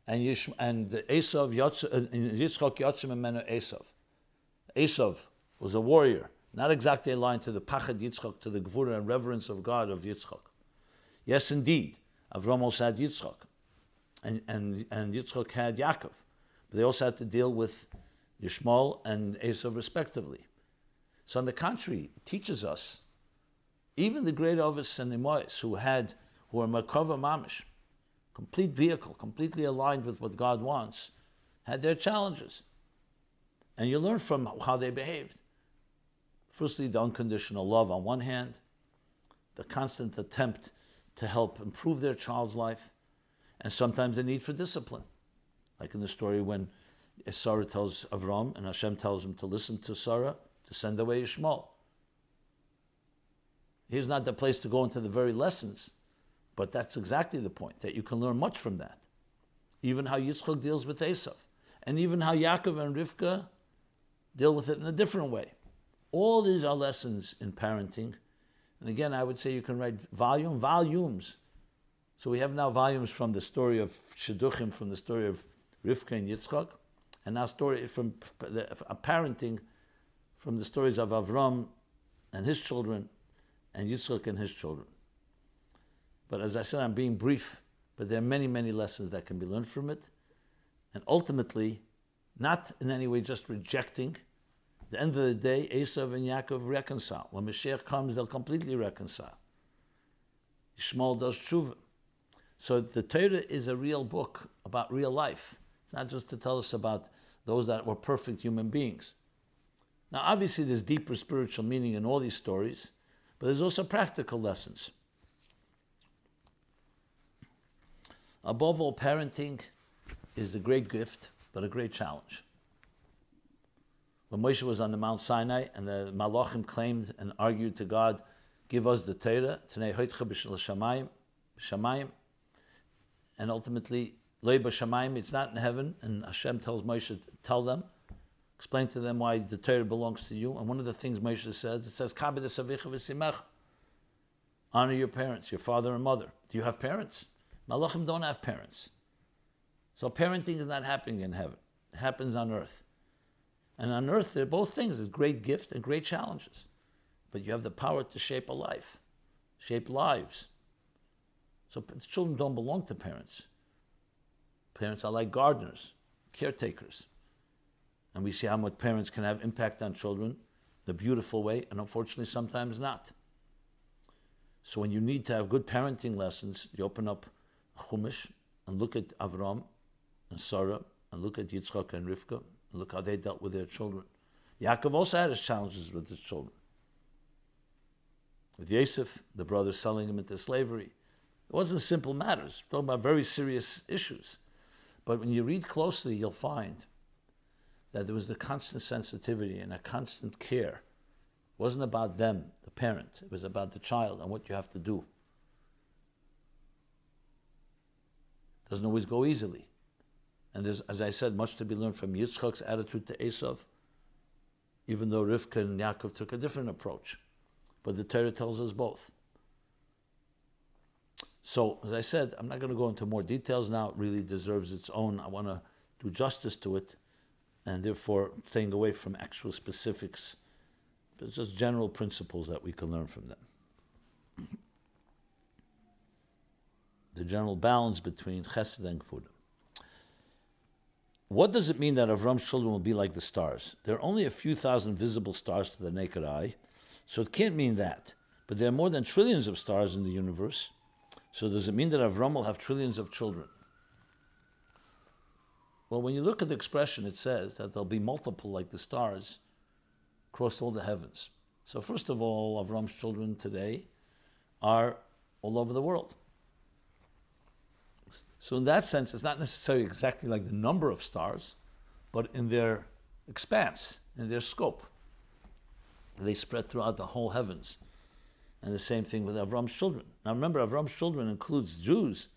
And, Yish, and Esav, uh, Yitzchak Yotzim Imenu Esav. Esav was a warrior, not exactly aligned to the Pachad Yitzchak, to the Gvura and reverence of God of Yitzchak. Yes, indeed, Avram also had Yitzchak, and, and, and Yitzchak had Yaakov. But they also had to deal with Yishmael and Esav respectively. So on the contrary, it teaches us, even the great Ovis and Imois who had, who were Merkava Mamish, complete vehicle, completely aligned with what God wants, had their challenges. And you learn from how they behaved. Firstly, the unconditional love on one hand, the constant attempt to help improve their child's life, and sometimes the need for discipline. Like in the story when Sarah tells Avram and Hashem tells him to listen to Sarah to send away Ishmael. Here's not the place to go into the very lessons, but that's exactly the point, that you can learn much from that. Even how Yitzchak deals with Esav, and even how Yaakov and Rivka deal with it in a different way. All these are lessons in parenting. And again, I would say you can write volume, volumes. So we have now volumes from the story of Shidduchim, from the story of Rivka and Yitzchak, and our story from the, parenting from the stories of Avram and his children, and Yitzchak and his children. But as I said, I'm being brief, but there are many, many lessons that can be learned from it. And ultimately, not in any way just rejecting, At the end of the day, Esav and Yaakov reconcile. When Mashiach comes, they'll completely reconcile. Ishmael does tshuva. So the Torah is a real book about real life. Not just to tell us about those that were perfect human beings. Now, obviously, there's deeper spiritual meaning in all these stories, but there's also practical lessons. Above all, parenting is a great gift, but a great challenge when Moshe was on the Mount Sinai and the Malachim claimed and argued to God, give us the Torah, and ultimately, Leiba Shamayim, it's not in heaven, and Hashem tells Moshe, tell them, explain to them why the Torah belongs to you. And one of the things Moshe says, it says, Honor your parents, your father and mother. Do you have parents? Malachim don't have parents. So parenting is not happening in heaven. It happens on earth. And on earth, they're both things. There's great gift and great challenges. But you have the power to shape a life, shape lives. So children don't belong to parents. Parents are like gardeners, caretakers. And we see how much parents can have impact on children in a beautiful way, and unfortunately, sometimes not. So when you need to have good parenting lessons, you open up Chumash and look at Avram and Sarah and look at Yitzchak and Rivka and look how they dealt with their children. Yaakov also had his challenges with his children. With Yosef, the brother selling him into slavery. It wasn't simple matters, talking about very serious issues. But when you read closely, you'll find that there was the constant sensitivity and a constant care. It wasn't about them, the parent, it was about the child and what you have to do. It doesn't always go easily. And there's, as I said, much to be learned from Yitzchak's attitude to Esav, even though Rivka and Yaakov took a different approach. But the Torah tells us both. So, as I said, I'm not going to go into more details now. It really deserves its own. I want to do justice to it, and therefore staying away from actual specifics. But just general principles that we can learn from them. The general balance between chesed and gevurah. What does it mean that Avram's children will be like the stars? There are only a few thousand visible stars to the naked eye, so it can't mean that. But there are more than trillions of stars in the universe, so does it mean that Avram will have trillions of children? Well, when you look at the expression, it says that there'll be multiple like the stars across all the heavens. So first of all, Avram's children today are all over the world. So in that sense, it's not necessarily exactly like the number of stars, but in their expanse, in their scope. They spread throughout the whole heavens. And the same thing with Avram's children. Now remember, Avram's children includes Jews,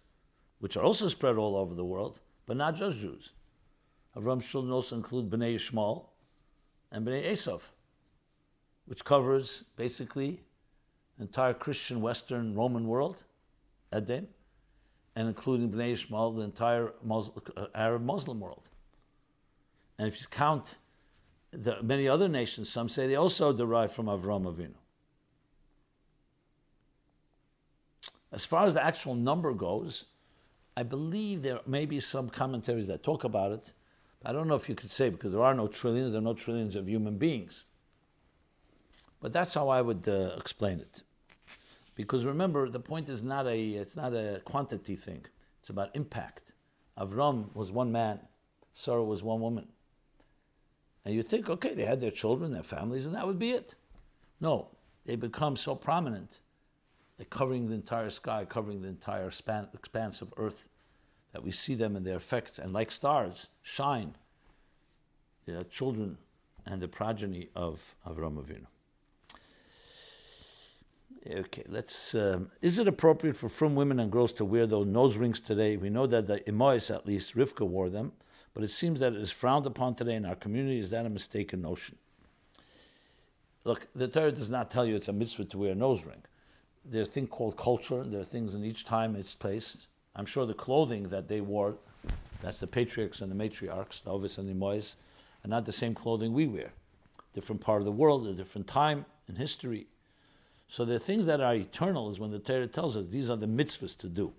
which are also spread all over the world, but not just Jews. Avram's children also include Bnei Yishmael and Bnei Esav, which covers basically the entire Christian Western Roman world, Edom, and including Bnei Yishmael, the entire Muslim, uh, Arab Muslim world. And if you count the many other nations, some say they also derive from Avram Avinu. As far as the actual number goes, I believe there may be some commentaries that talk about it. I don't know if you could say because there are no trillions, there are no trillions of human beings. But that's how I would uh, explain it. Because remember, the point is not a it's not a quantity thing. It's about impact. Avram was one man, Sarah was one woman. And you think, okay, they had their children, their families, and that would be it. No, they become so prominent covering the entire sky, covering the entire span, expanse of earth, that we see them and their effects, and like stars, shine. Are children and the progeny of Avram Avinu. Okay, let's. Um, is it appropriate for frum women and girls to wear those nose rings today? We know that the Imois, at least, Rivka wore them, but it seems that it is frowned upon today in our community. Is that a mistaken notion? Look, the Torah does not tell you it's a mitzvah to wear a nose ring there's a thing called culture. There are things in each time it's placed. I'm sure the clothing that they wore, that's the patriarchs and the matriarchs, the Ovis and the Mois, are not the same clothing we wear. Different part of the world, a different time in history. So the things that are eternal is when the Torah tells us these are the mitzvahs to do.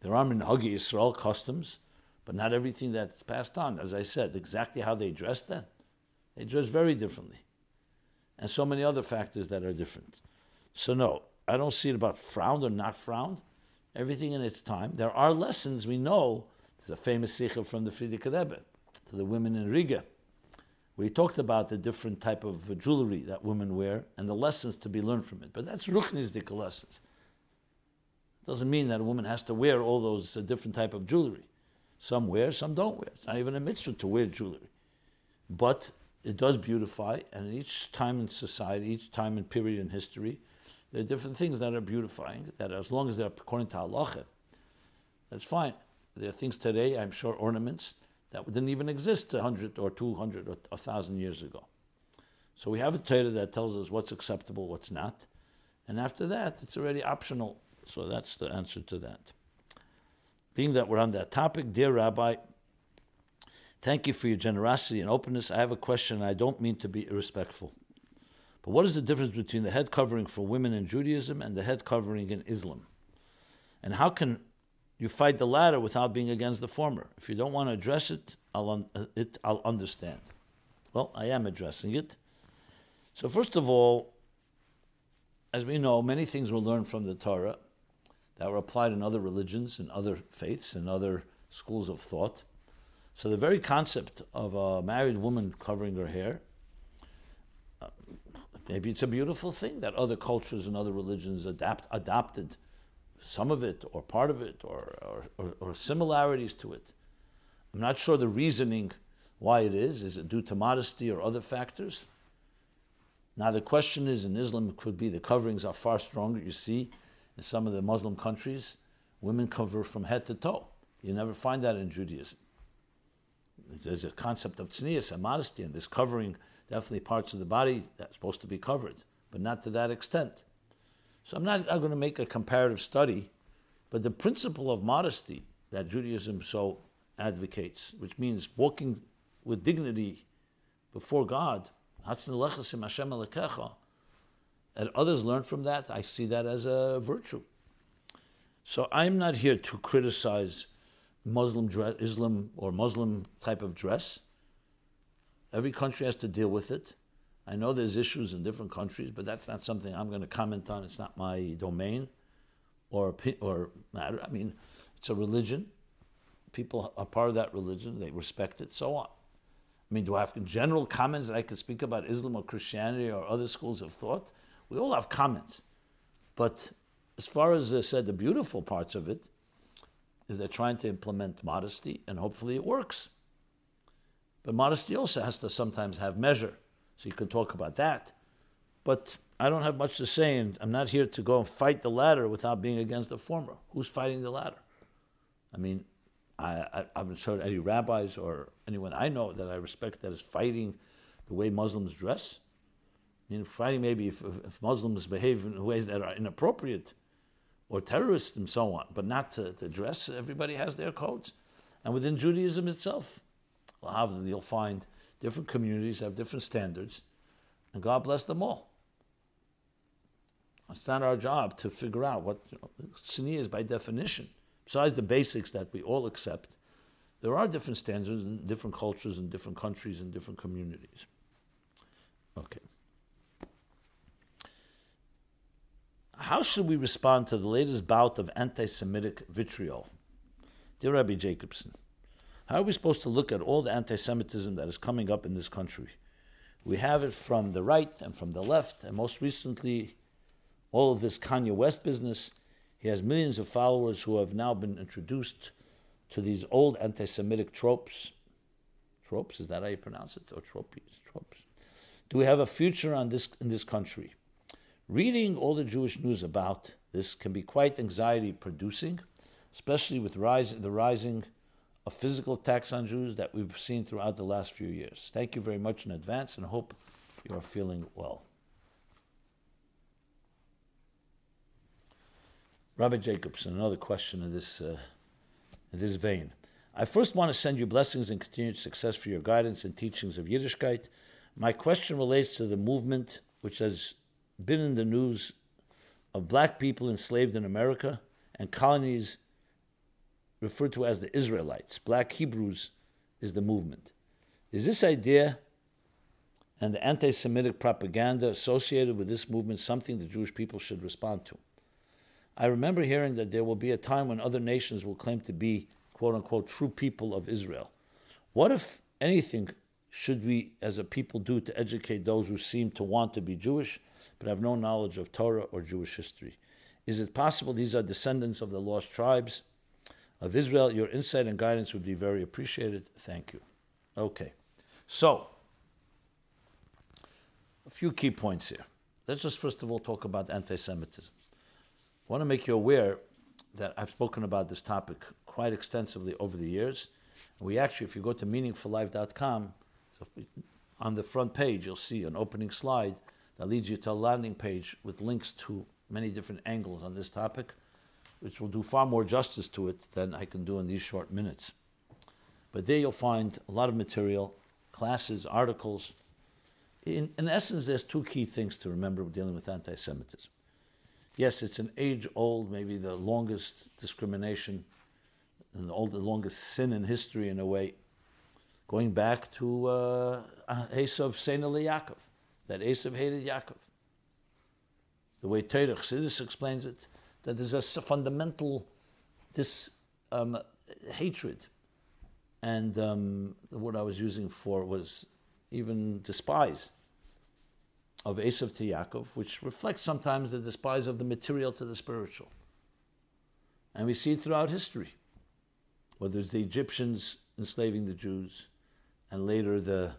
There are minhagei Yisrael customs, but not everything that's passed on. As I said, exactly how they dress then. They dress very differently and so many other factors that are different. So, no, I don't see it about frowned or not frowned. Everything in its time. There are lessons we know. There's a famous sikha from the Frierdiker Rebbe to the women in Riga, he talked about the different type of jewelry that women wear and the lessons to be learned from it. But that's Ruchniusdik lessons. It Doesn't mean that a woman has to wear all those uh, different type of jewelry. Some wear, some don't wear. It's not even a mitzvah to wear jewelry. But it does beautify, and each time in society, each time in period in history, there are different things that are beautifying, that as long as they're according to halacha, that's fine. There are things today, I'm sure, ornaments that didn't even exist 100 or 200 or 1,000 years ago. So we have a Torah that tells us what's acceptable, what's not. And after that, it's already optional So that's the answer to that. Being that we're on that topic, dear Rabbi, thank you for your generosity and openness. I have a question, and I don't mean to be irrespectful. But what is the difference between the head covering for women in Judaism and the head covering in Islam? And how can you fight the latter without being against the former? If you don't want to address it, I'll, un- uh, it, I'll understand. Well, I am addressing it. So, first of all, as we know, many things were learned from the Torah that were applied in other religions and other faiths and other schools of thought. So, the very concept of a married woman covering her hair, uh, maybe it's a beautiful thing that other cultures and other religions adapt, adopted some of it or part of it or, or, or, or similarities to it. I'm not sure the reasoning why it is. Is it due to modesty or other factors? Now, the question is in Islam, it could be the coverings are far stronger. You see, in some of the Muslim countries, women cover from head to toe. You never find that in Judaism. There's a concept of tznius and modesty, and this covering definitely parts of the body that's supposed to be covered, but not to that extent. So I'm not I'm going to make a comparative study, but the principle of modesty that Judaism so advocates, which means walking with dignity before God, and others learn from that, I see that as a virtue. So I'm not here to criticize Muslim dress, Islam or Muslim type of dress. Every country has to deal with it. I know there's issues in different countries, but that's not something I'm going to comment on. It's not my domain or or matter. I mean, it's a religion. People are part of that religion. They respect it. So on. I mean, do I have general comments that I could speak about Islam or Christianity or other schools of thought? We all have comments. But as far as I said, the beautiful parts of it is they're trying to implement modesty, and hopefully it works. But modesty also has to sometimes have measure. So you can talk about that. But I don't have much to say, and I'm not here to go and fight the latter without being against the former. Who's fighting the latter? I mean, I, I, haven't heard any rabbis or anyone I know that I respect that is fighting the way Muslims dress. I mean, fighting maybe if, if Muslims behave in ways that are inappropriate or terrorists and so on, but not to, to dress. Everybody has their codes. And within Judaism itself, you'll find different communities have different standards, and God bless them all. It's not our job to figure out what you know, is by definition. Besides the basics that we all accept, there are different standards in different cultures and different countries and different communities. Okay. How should we respond to the latest bout of anti Semitic vitriol? Dear Rabbi Jacobson, how are we supposed to look at all the anti Semitism that is coming up in this country? We have it from the right and from the left, and most recently, all of this Kanye West business. He has millions of followers who have now been introduced to these old anti Semitic tropes. Tropes, is that how you pronounce it? Or tropes? Tropes. Do we have a future on this, in this country? Reading all the Jewish news about this can be quite anxiety producing, especially with rise, the rising of physical attacks on Jews that we've seen throughout the last few years. Thank you very much in advance and hope you are feeling well. Rabbi Jacobson, another question in this, uh, in this vein. I first want to send you blessings and continued success for your guidance and teachings of Yiddishkeit. My question relates to the movement which has been in the news of black people enslaved in America and colonies referred to as the Israelites. Black Hebrews is the movement. Is this idea and the anti Semitic propaganda associated with this movement something the Jewish people should respond to? I remember hearing that there will be a time when other nations will claim to be, quote unquote, true people of Israel. What, if anything, should we as a people do to educate those who seem to want to be Jewish but have no knowledge of Torah or Jewish history? Is it possible these are descendants of the lost tribes? of Israel. Your insight and guidance would be very appreciated. Thank you. Okay. So, a few key points here. Let's just first of all talk about anti Semitism. I want to make you aware that I've spoken about this topic quite extensively over the years. We actually, if you go to meaningfullife.com, on the front page, you'll see an opening slide that leads you to a landing page with links to many different angles on this topic. which will do far more justice to it than I can do in these short minutes. But there you'll find a lot of material, classes, articles. In, in essence, there's two key things to remember when dealing with anti Semitism. Yes, it's an age old, maybe the longest discrimination and the, the longest sin in history in a way, going back to uh, Esav sonei l'Yaakov, that Esav hated Yaakov. The way Torah Chassidus explains it, that there's a fundamental this um, hatred, and um, the word I was using for was even despise of Esav to Yaakov, which reflects sometimes the despise of the material to the spiritual. And we see it throughout history, whether it's the Egyptians enslaving the Jews, and later the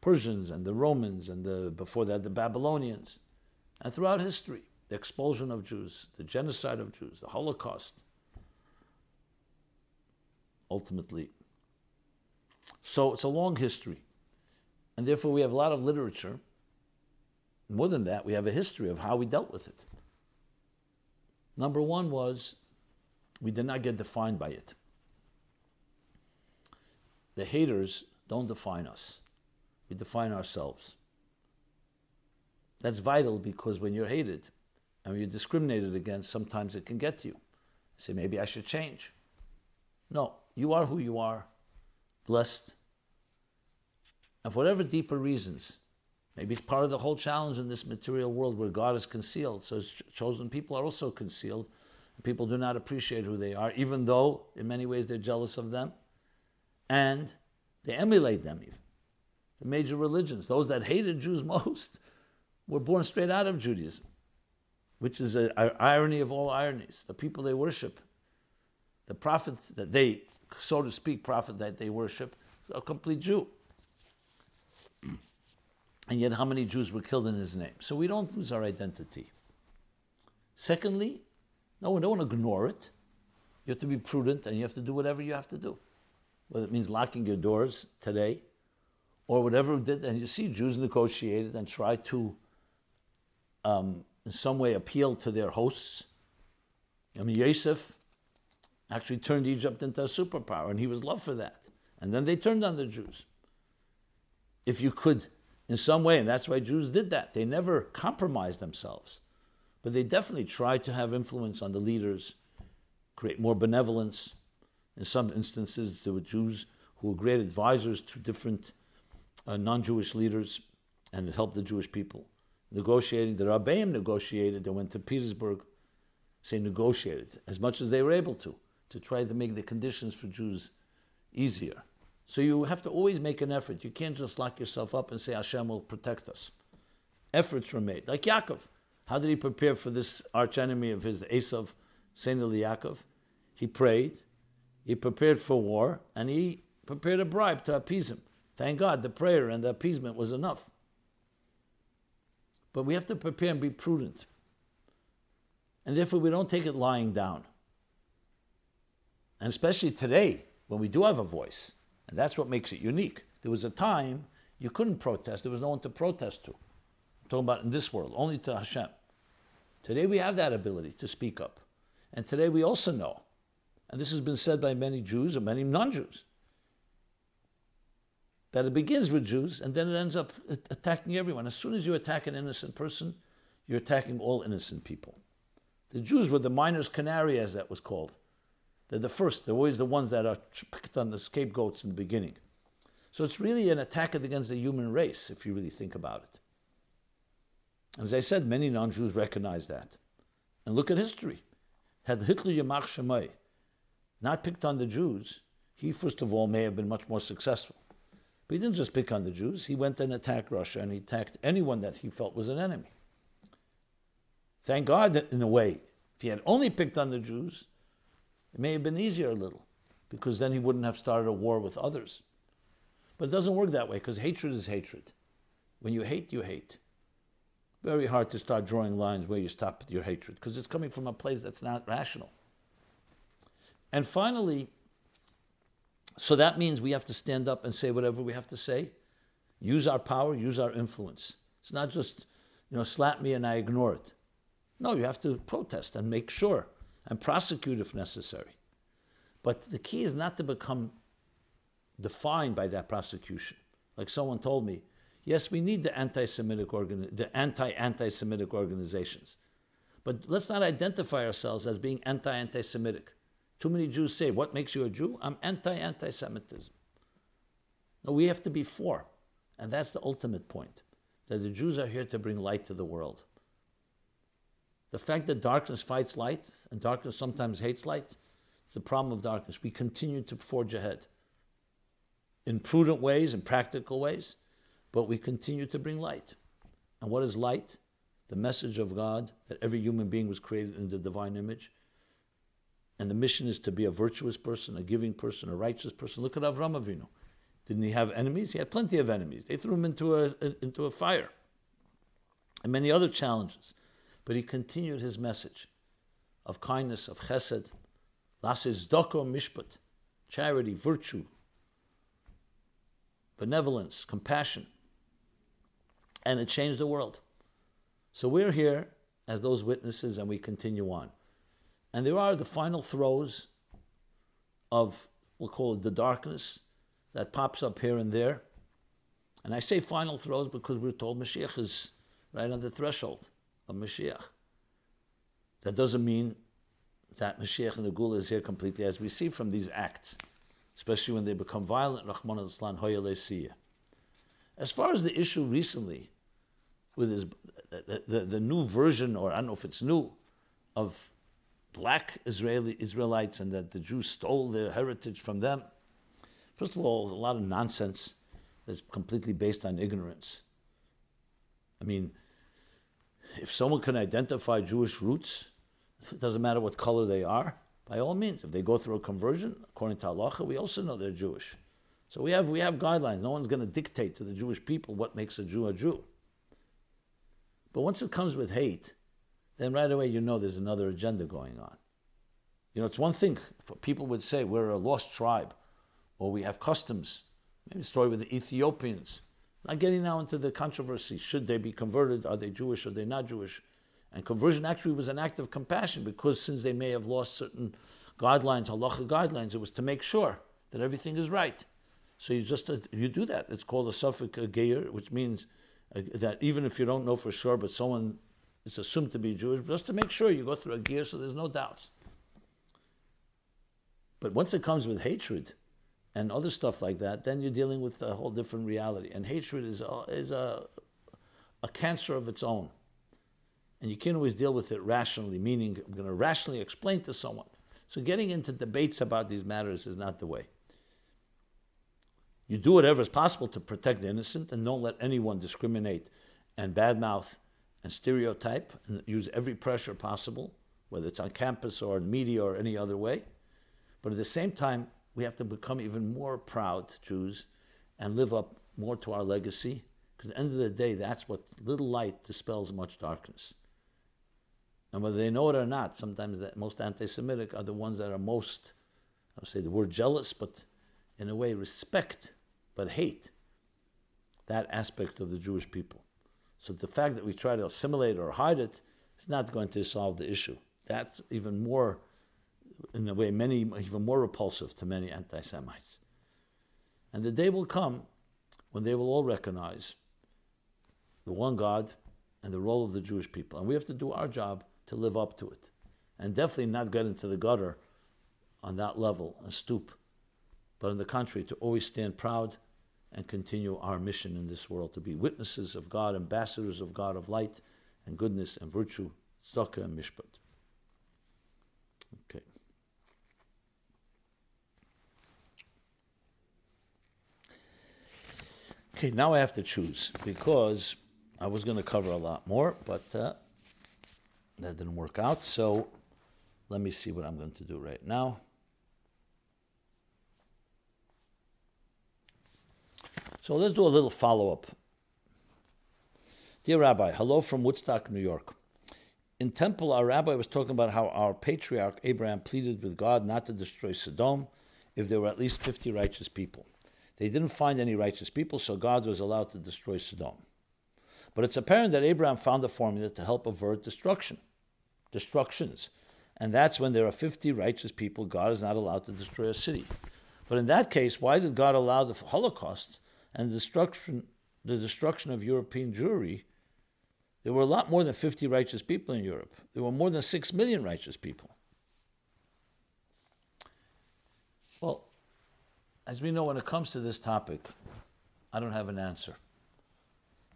Persians and the Romans, and the, before that the Babylonians, and throughout history, the expulsion of Jews, the genocide of Jews, the Holocaust, ultimately. So it's a long history. And therefore, we have a lot of literature more than that, we have a history of how we dealt with it. Number one was we did not get defined by it. The haters don't define us, we define ourselves. That's vital because when you're hated and you're discriminated against, sometimes it can get to you. say, maybe I should change. No, you are who you are, blessed. And for whatever deeper reasons, Maybe it's part of the whole challenge in this material world where God is concealed. So his chosen people are also concealed. People do not appreciate who they are, even though in many ways they're jealous of them. And they emulate them even. The major religions, those that hated Jews most, were born straight out of Judaism, which is an irony of all ironies. The people they worship, the prophet that they, so to speak, prophet that they worship, a complete Jew. And yet, how many Jews were killed in his name? So we don't lose our identity. Secondly, no, we don't want to ignore it. You have to be prudent and you have to do whatever you have to do. Whether it means locking your doors today or whatever did. And you see Jews negotiated and tried to, um, in some way, appeal to their hosts. I mean, Yosef actually turned Egypt into a superpower, and he was loved for that. And then they turned on the Jews. If you could in some way, and that's why Jews did that. They never compromised themselves, but they definitely tried to have influence on the leaders, create more benevolence. In some instances, there were Jews who were great advisors to different uh, non-Jewish leaders, and it helped the Jewish people. Negotiating, the Rabbeim negotiated. They went to Petersburg, say negotiated as much as they were able to, to try to make the conditions for Jews easier. So you have to always make an effort. You can't just lock yourself up and say Hashem will protect us. Efforts were made. Like Yaakov. How did he prepare for this archenemy of his, Esav, sonei l'Yaakov? He prayed, he prepared for war, and he prepared a bribe to appease him. Thank God the prayer and the appeasement was enough. But we have to prepare and be prudent. And therefore, we don't take it lying down. And especially today, when we do have a voice, and that's what makes it unique. There was a time you couldn't protest, there was no one to protest to. I'm talking about in this world, only to Hashem. Today we have that ability to speak up. And today we also know, and this has been said by many Jews and many non Jews, that it begins with Jews and then it ends up attacking everyone. As soon as you attack an innocent person, you're attacking all innocent people. The Jews were the miner's canary, as that was called. They're the first. They're always the ones that are picked on the scapegoats in the beginning. So it's really an attack against the human race, if you really think about it. As I said, many non-Jews recognize that. And look at history. Had Hitler Yimach Shmo not picked on the Jews, he first of all may have been much more successful. But he didn't just pick on the Jews, he went and attacked Russia and he attacked anyone that he felt was an enemy. Thank God that in a way, if he had only picked on the Jews, it may have been easier a little, because then he wouldn't have started a war with others. But it doesn't work that way, because hatred is hatred. When you hate, you hate. Very hard to start drawing lines where you stop with your hatred, because it's coming from a place that's not rational. And finally, so that means we have to stand up and say whatever we have to say, use our power, use our influence. It's not just, you know, slap me and I ignore it. No, you have to protest and make sure and prosecute if necessary. But the key is not to become defined by that prosecution. Like someone told me, yes, we need the anti-Semitic organ- the anti-anti-Semitic organizations, but let's not identify ourselves as being anti-anti-Semitic. Too many Jews say, "What makes you a Jew?" I'm anti-anti-Semitism. No, we have to be for, and that's the ultimate point. That the Jews are here to bring light to the world. The fact that darkness fights light and darkness sometimes hates light, it's the problem of darkness. We continue to forge ahead in prudent ways, in practical ways, but we continue to bring light. And what is light? The message of God that every human being was created in the divine image. And the mission is to be a virtuous person, a giving person, a righteous person. Look at Avram Avinu. Didn't he have enemies? He had plenty of enemies. They threw him into a, into a fire. And many other challenges. But he continued his message of kindness, of chesed, lasis doko mishpat, charity, virtue, benevolence, compassion. And it changed the world. So we're here as those witnesses and we continue on. And there are the final throes of, we'll call it the darkness, that pops up here and there. And I say final throes because we're told Mashiach is right on the threshold of Mashiach. That doesn't mean that Mashiach and the Geulah is here completely, as we see from these acts, especially when they become violent. Rahman al As far as the issue recently, with his, the, the, the, new version, or I don't know if it's new, of black Israeli Israelites and that the Jews stole their heritage from them. First of all, a lot of nonsense that's completely based on ignorance. I mean, if someone can identify Jewish roots, it doesn't matter what color they are, by all means. If they go through a conversion, according to halacha, we also know they're Jewish. So we have, we have guidelines. No one's going to dictate to the Jewish people what makes a Jew a Jew. But once it comes with hate, then right away you know there's another agenda going on. You know, it's one thing for people would say we're a lost tribe, or we have customs. Maybe a story with the Ethiopians. Not getting now into the controversy. Should they be converted? Are they Jewish? Are they not Jewish? And conversion actually was an act of compassion because since they may have lost certain guidelines, halacha guidelines, it was to make sure that everything is right. So you just you do that. It's called a safek geir, which means uh, that even if you don't know for sure, but someone is assumed to be Jewish, just to make sure you go through a gear so there's no doubts. But once it comes with hatred and other stuff like that, then you're dealing with a whole different reality. And hatred is a, is a, a cancer of its own. And you can't always deal with it rationally, meaning I'm going to rationally explain to someone. So getting into debates about these matters is not the way. You do whatever is possible to protect the innocent and don't let anyone discriminate and badmouth and stereotype and use every pressure possible, whether it's on campus or in media or any other way. But at the same time, we have to become even more proud Jews and live up more to our legacy. Because at the end of the day, that's what little light dispels much darkness. And whether they know it or not, sometimes the most anti Semitic are the ones that are most, I would say the word jealous, but in a way respect, but hate that aspect of the Jewish people. So the fact that we try to assimilate or hide it is not going to solve the issue. That's even more, in a way, many even more repulsive to many anti-Semites. And the day will come when they will all recognize the one God and the role of the Jewish people, and we have to do our job to live up to it, and definitely not get into the gutter on that level and stoop, but on the contrary, to always stand proud and continue our mission in this world to be witnesses of God, ambassadors of God of light and goodness and virtue, tzedakah and mishpat. Okay. Okay, now I have to choose because I was going to cover a lot more, but uh, that didn't work out. So let me see what I'm going to do right now. So let's do a little follow up. Dear Rabbi, hello from Woodstock, New York. In Temple, our rabbi was talking about how our patriarch Abraham pleaded with God not to destroy Sodom if there were at least 50 righteous people. They didn't find any righteous people, so God was allowed to destroy Sodom. But it's apparent that Abraham found a formula to help avert destruction, destructions, and that's when there are 50 righteous people, God is not allowed to destroy a city. But in that case, why did God allow the Holocaust and the destruction, the destruction of European Jewry? There were a lot more than 50 righteous people in Europe. There were more than 6 million righteous people. Well, as we know, when it comes to this topic, I don't have an answer.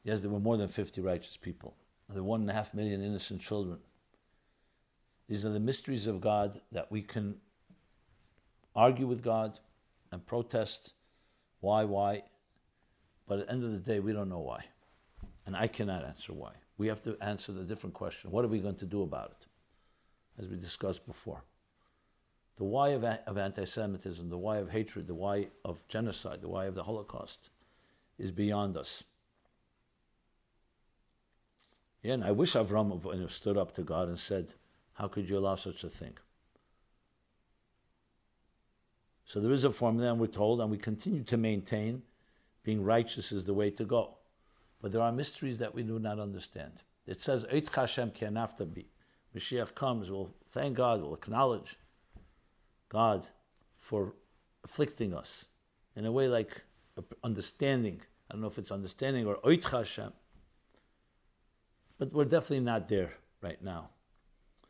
Yes, there were more than 50 righteous people. There were one and a half million innocent children. These are the mysteries of God that we can argue with God and protest. Why, why? But at the end of the day, we don't know why. And I cannot answer why. We have to answer the different question what are we going to do about it? As we discussed before. The why of, of anti Semitism, the why of hatred, the why of genocide, the why of the Holocaust is beyond us. Yeah, and I wish Avram stood up to God and said, How could you allow such a thing? So there is a formula, and we're told, and we continue to maintain being righteous is the way to go. But there are mysteries that we do not understand. It says, Eit Hashem bi. Mashiach comes, we'll thank God, we'll acknowledge God for afflicting us in a way like understanding. I don't know if it's understanding or Oit Hashem. But we're definitely not there right now.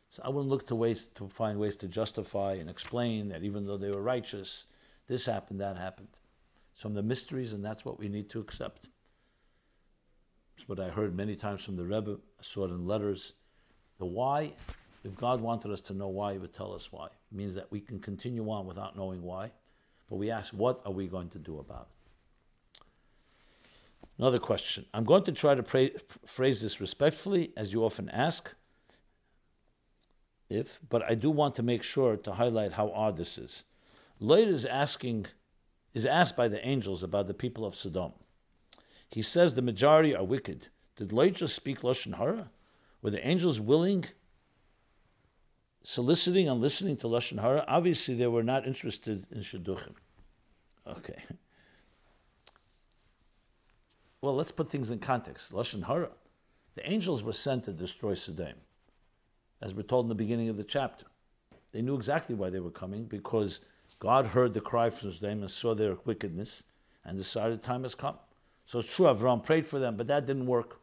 So I wouldn't look to ways to find ways to justify and explain that even though they were righteous, this happened, that happened. It's from the mysteries, and that's what we need to accept. It's what I heard many times from the Rebbe. I saw it in letters. The why, if God wanted us to know why, He would tell us why. It means that we can continue on without knowing why. But we ask, what are we going to do about it? Another question. I'm going to try to pray, phrase this respectfully, as you often ask. If, but I do want to make sure to highlight how odd this is. Lot is asking, is asked by the angels about the people of Sodom. He says the majority are wicked. Did just speak lashon hara? Were the angels willing, soliciting and listening to lashon hara? Obviously, they were not interested in shidduchim. Okay. Well, let's put things in context. Lashon hara. The angels were sent to destroy Sodom, as we're told in the beginning of the chapter. They knew exactly why they were coming because God heard the cry from Sodom and saw their wickedness and decided time has come. So it's true, Avram prayed for them, but that didn't work.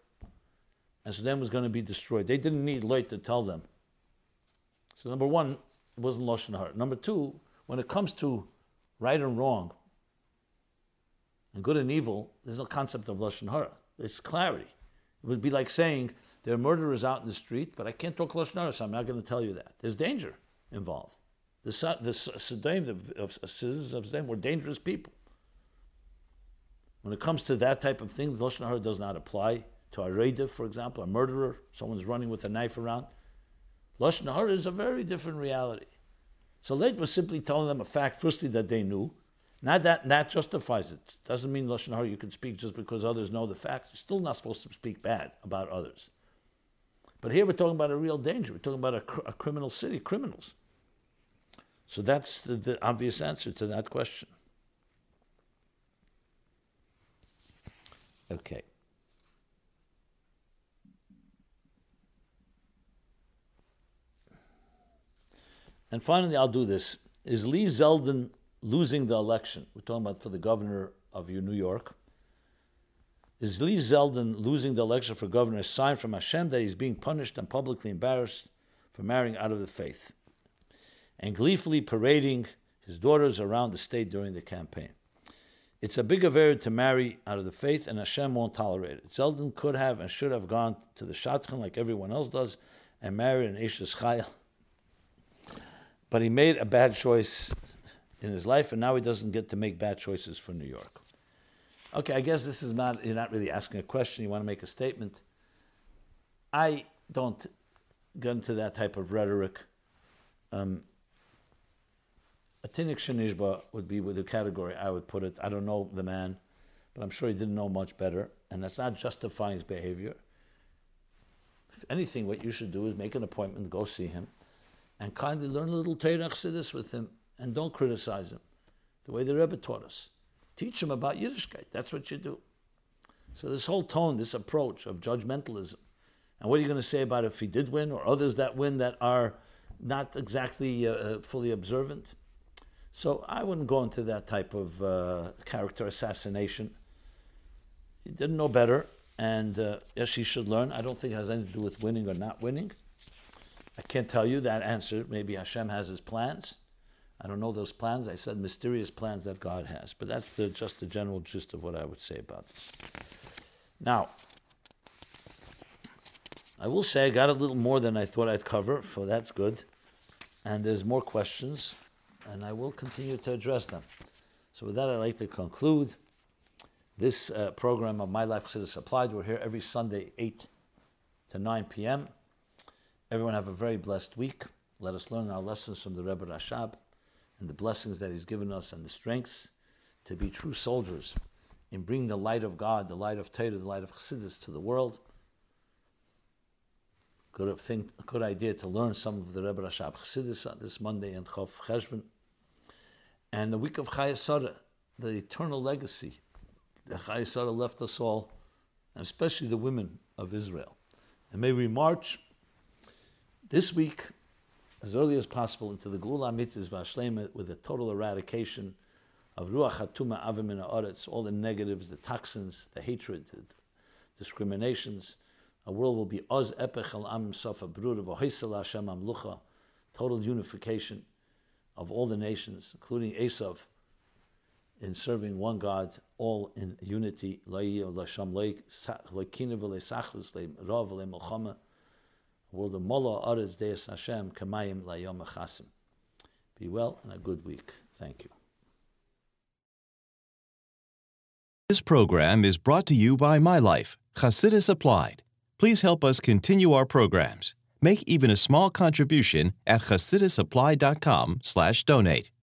And Sodom was going to be destroyed. They didn't need Lot to tell them. So number one, it wasn't Lashon Hara. Number two, when it comes to right and wrong, and good and evil, there's no concept of Lashon Hara. It's clarity. It would be like saying, there are murderers out in the street, but I can't talk Lashon Hara, so I'm not going to tell you that. There's danger involved. The, the Sodom, the citizens of Sodom were dangerous people. When it comes to that type of thing, Lashon Hara does not apply to a raider, for example, a murderer, someone's running with a knife around. Lashon Hara is a very different reality. So Lot was simply telling them a fact, firstly, that they knew. Not that that justifies it. Doesn't mean Lashon Hara you can speak just because others know the facts. You're still not supposed to speak bad about others. But here we're talking about a real danger. We're talking about a, a criminal city, criminals. So that's the, the obvious answer to that question. Okay. And finally, I'll do this. Is Lee Zeldin losing the election? We're talking about for the governor of New York. Is Lee Zeldin losing the election for governor a sign from Hashem that he's being punished and publicly embarrassed for marrying out of the faith? And gleefully parading his daughters around the state during the campaign. It's a big affair to marry out of the faith, and Hashem won't tolerate it. Zeldin could have and should have gone to the Shadchan like everyone else does and married an Ishes Chayil. But he made a bad choice in his life, and now he doesn't get to make bad choices for New York. Okay, I guess this is not, you're not really asking a question, you want to make a statement. I don't get into that type of rhetoric. Um, a tinok shenishba would be with the category I would put it. I don't know the man, but I'm sure he didn't know much better, and that's not justifying his behavior. If anything, what you should do is make an appointment, go see him, and kindly learn a little Torah Chassidus with him, and don't criticize him, the way the Rebbe taught us. Teach him about Yiddishkeit. That's what you do. So this whole tone, this approach of judgmentalism, and what are you going to say about if he did win or others that win that are not exactly uh, uh, fully observant. So I wouldn't go into that type of uh, character assassination. He didn't know better, and uh, yes, he should learn. I don't think it has anything to do with winning or not winning. I can't tell you that answer. Maybe Hashem has his plans. I don't know those plans. I said mysterious plans that God has. But that's the, just the general gist of what I would say about this. Now, I will say I got a little more than I thought I'd cover, so that's good. And there's more questions, and I will continue to address them. So with that, I'd like to conclude this uh, program of My Life Chassidus Applied. We're here every Sunday, 8 to 9 p.m. Everyone have a very blessed week. Let us learn our lessons from the Rebbe Rashab and the blessings that he's given us and the strengths to be true soldiers in bringing the light of God, the light of Torah, the light of Chassidus to the world. Good, think, good idea to learn some of the Rebbe Rashab Chassidus this Monday in Chof Cheshvan. And the week of Chayei Sarah, the eternal legacy that Chayei Sarah left us all, and especially the women of Israel. And may we march this week as early as possible into the Geulah Mitzvah Vashlema with a total eradication of Ruach Hatuma Avim in Oretz, all the negatives, the toxins, the hatred, the discriminations. A world will be Oz Epech Al Am Sofa V'Hoisel Hashem Amlucha, total unification of all the nations, including Esav, in serving one God, all in unity. World of Mola Aretz Deus Hashem Kamayim Layom Achasim. Be well and a good week. Thank you. This program is brought to you by My Life, Chassidus Applied. Please help us continue our programs. Make even a small contribution at chassidusapplied.com slash donate.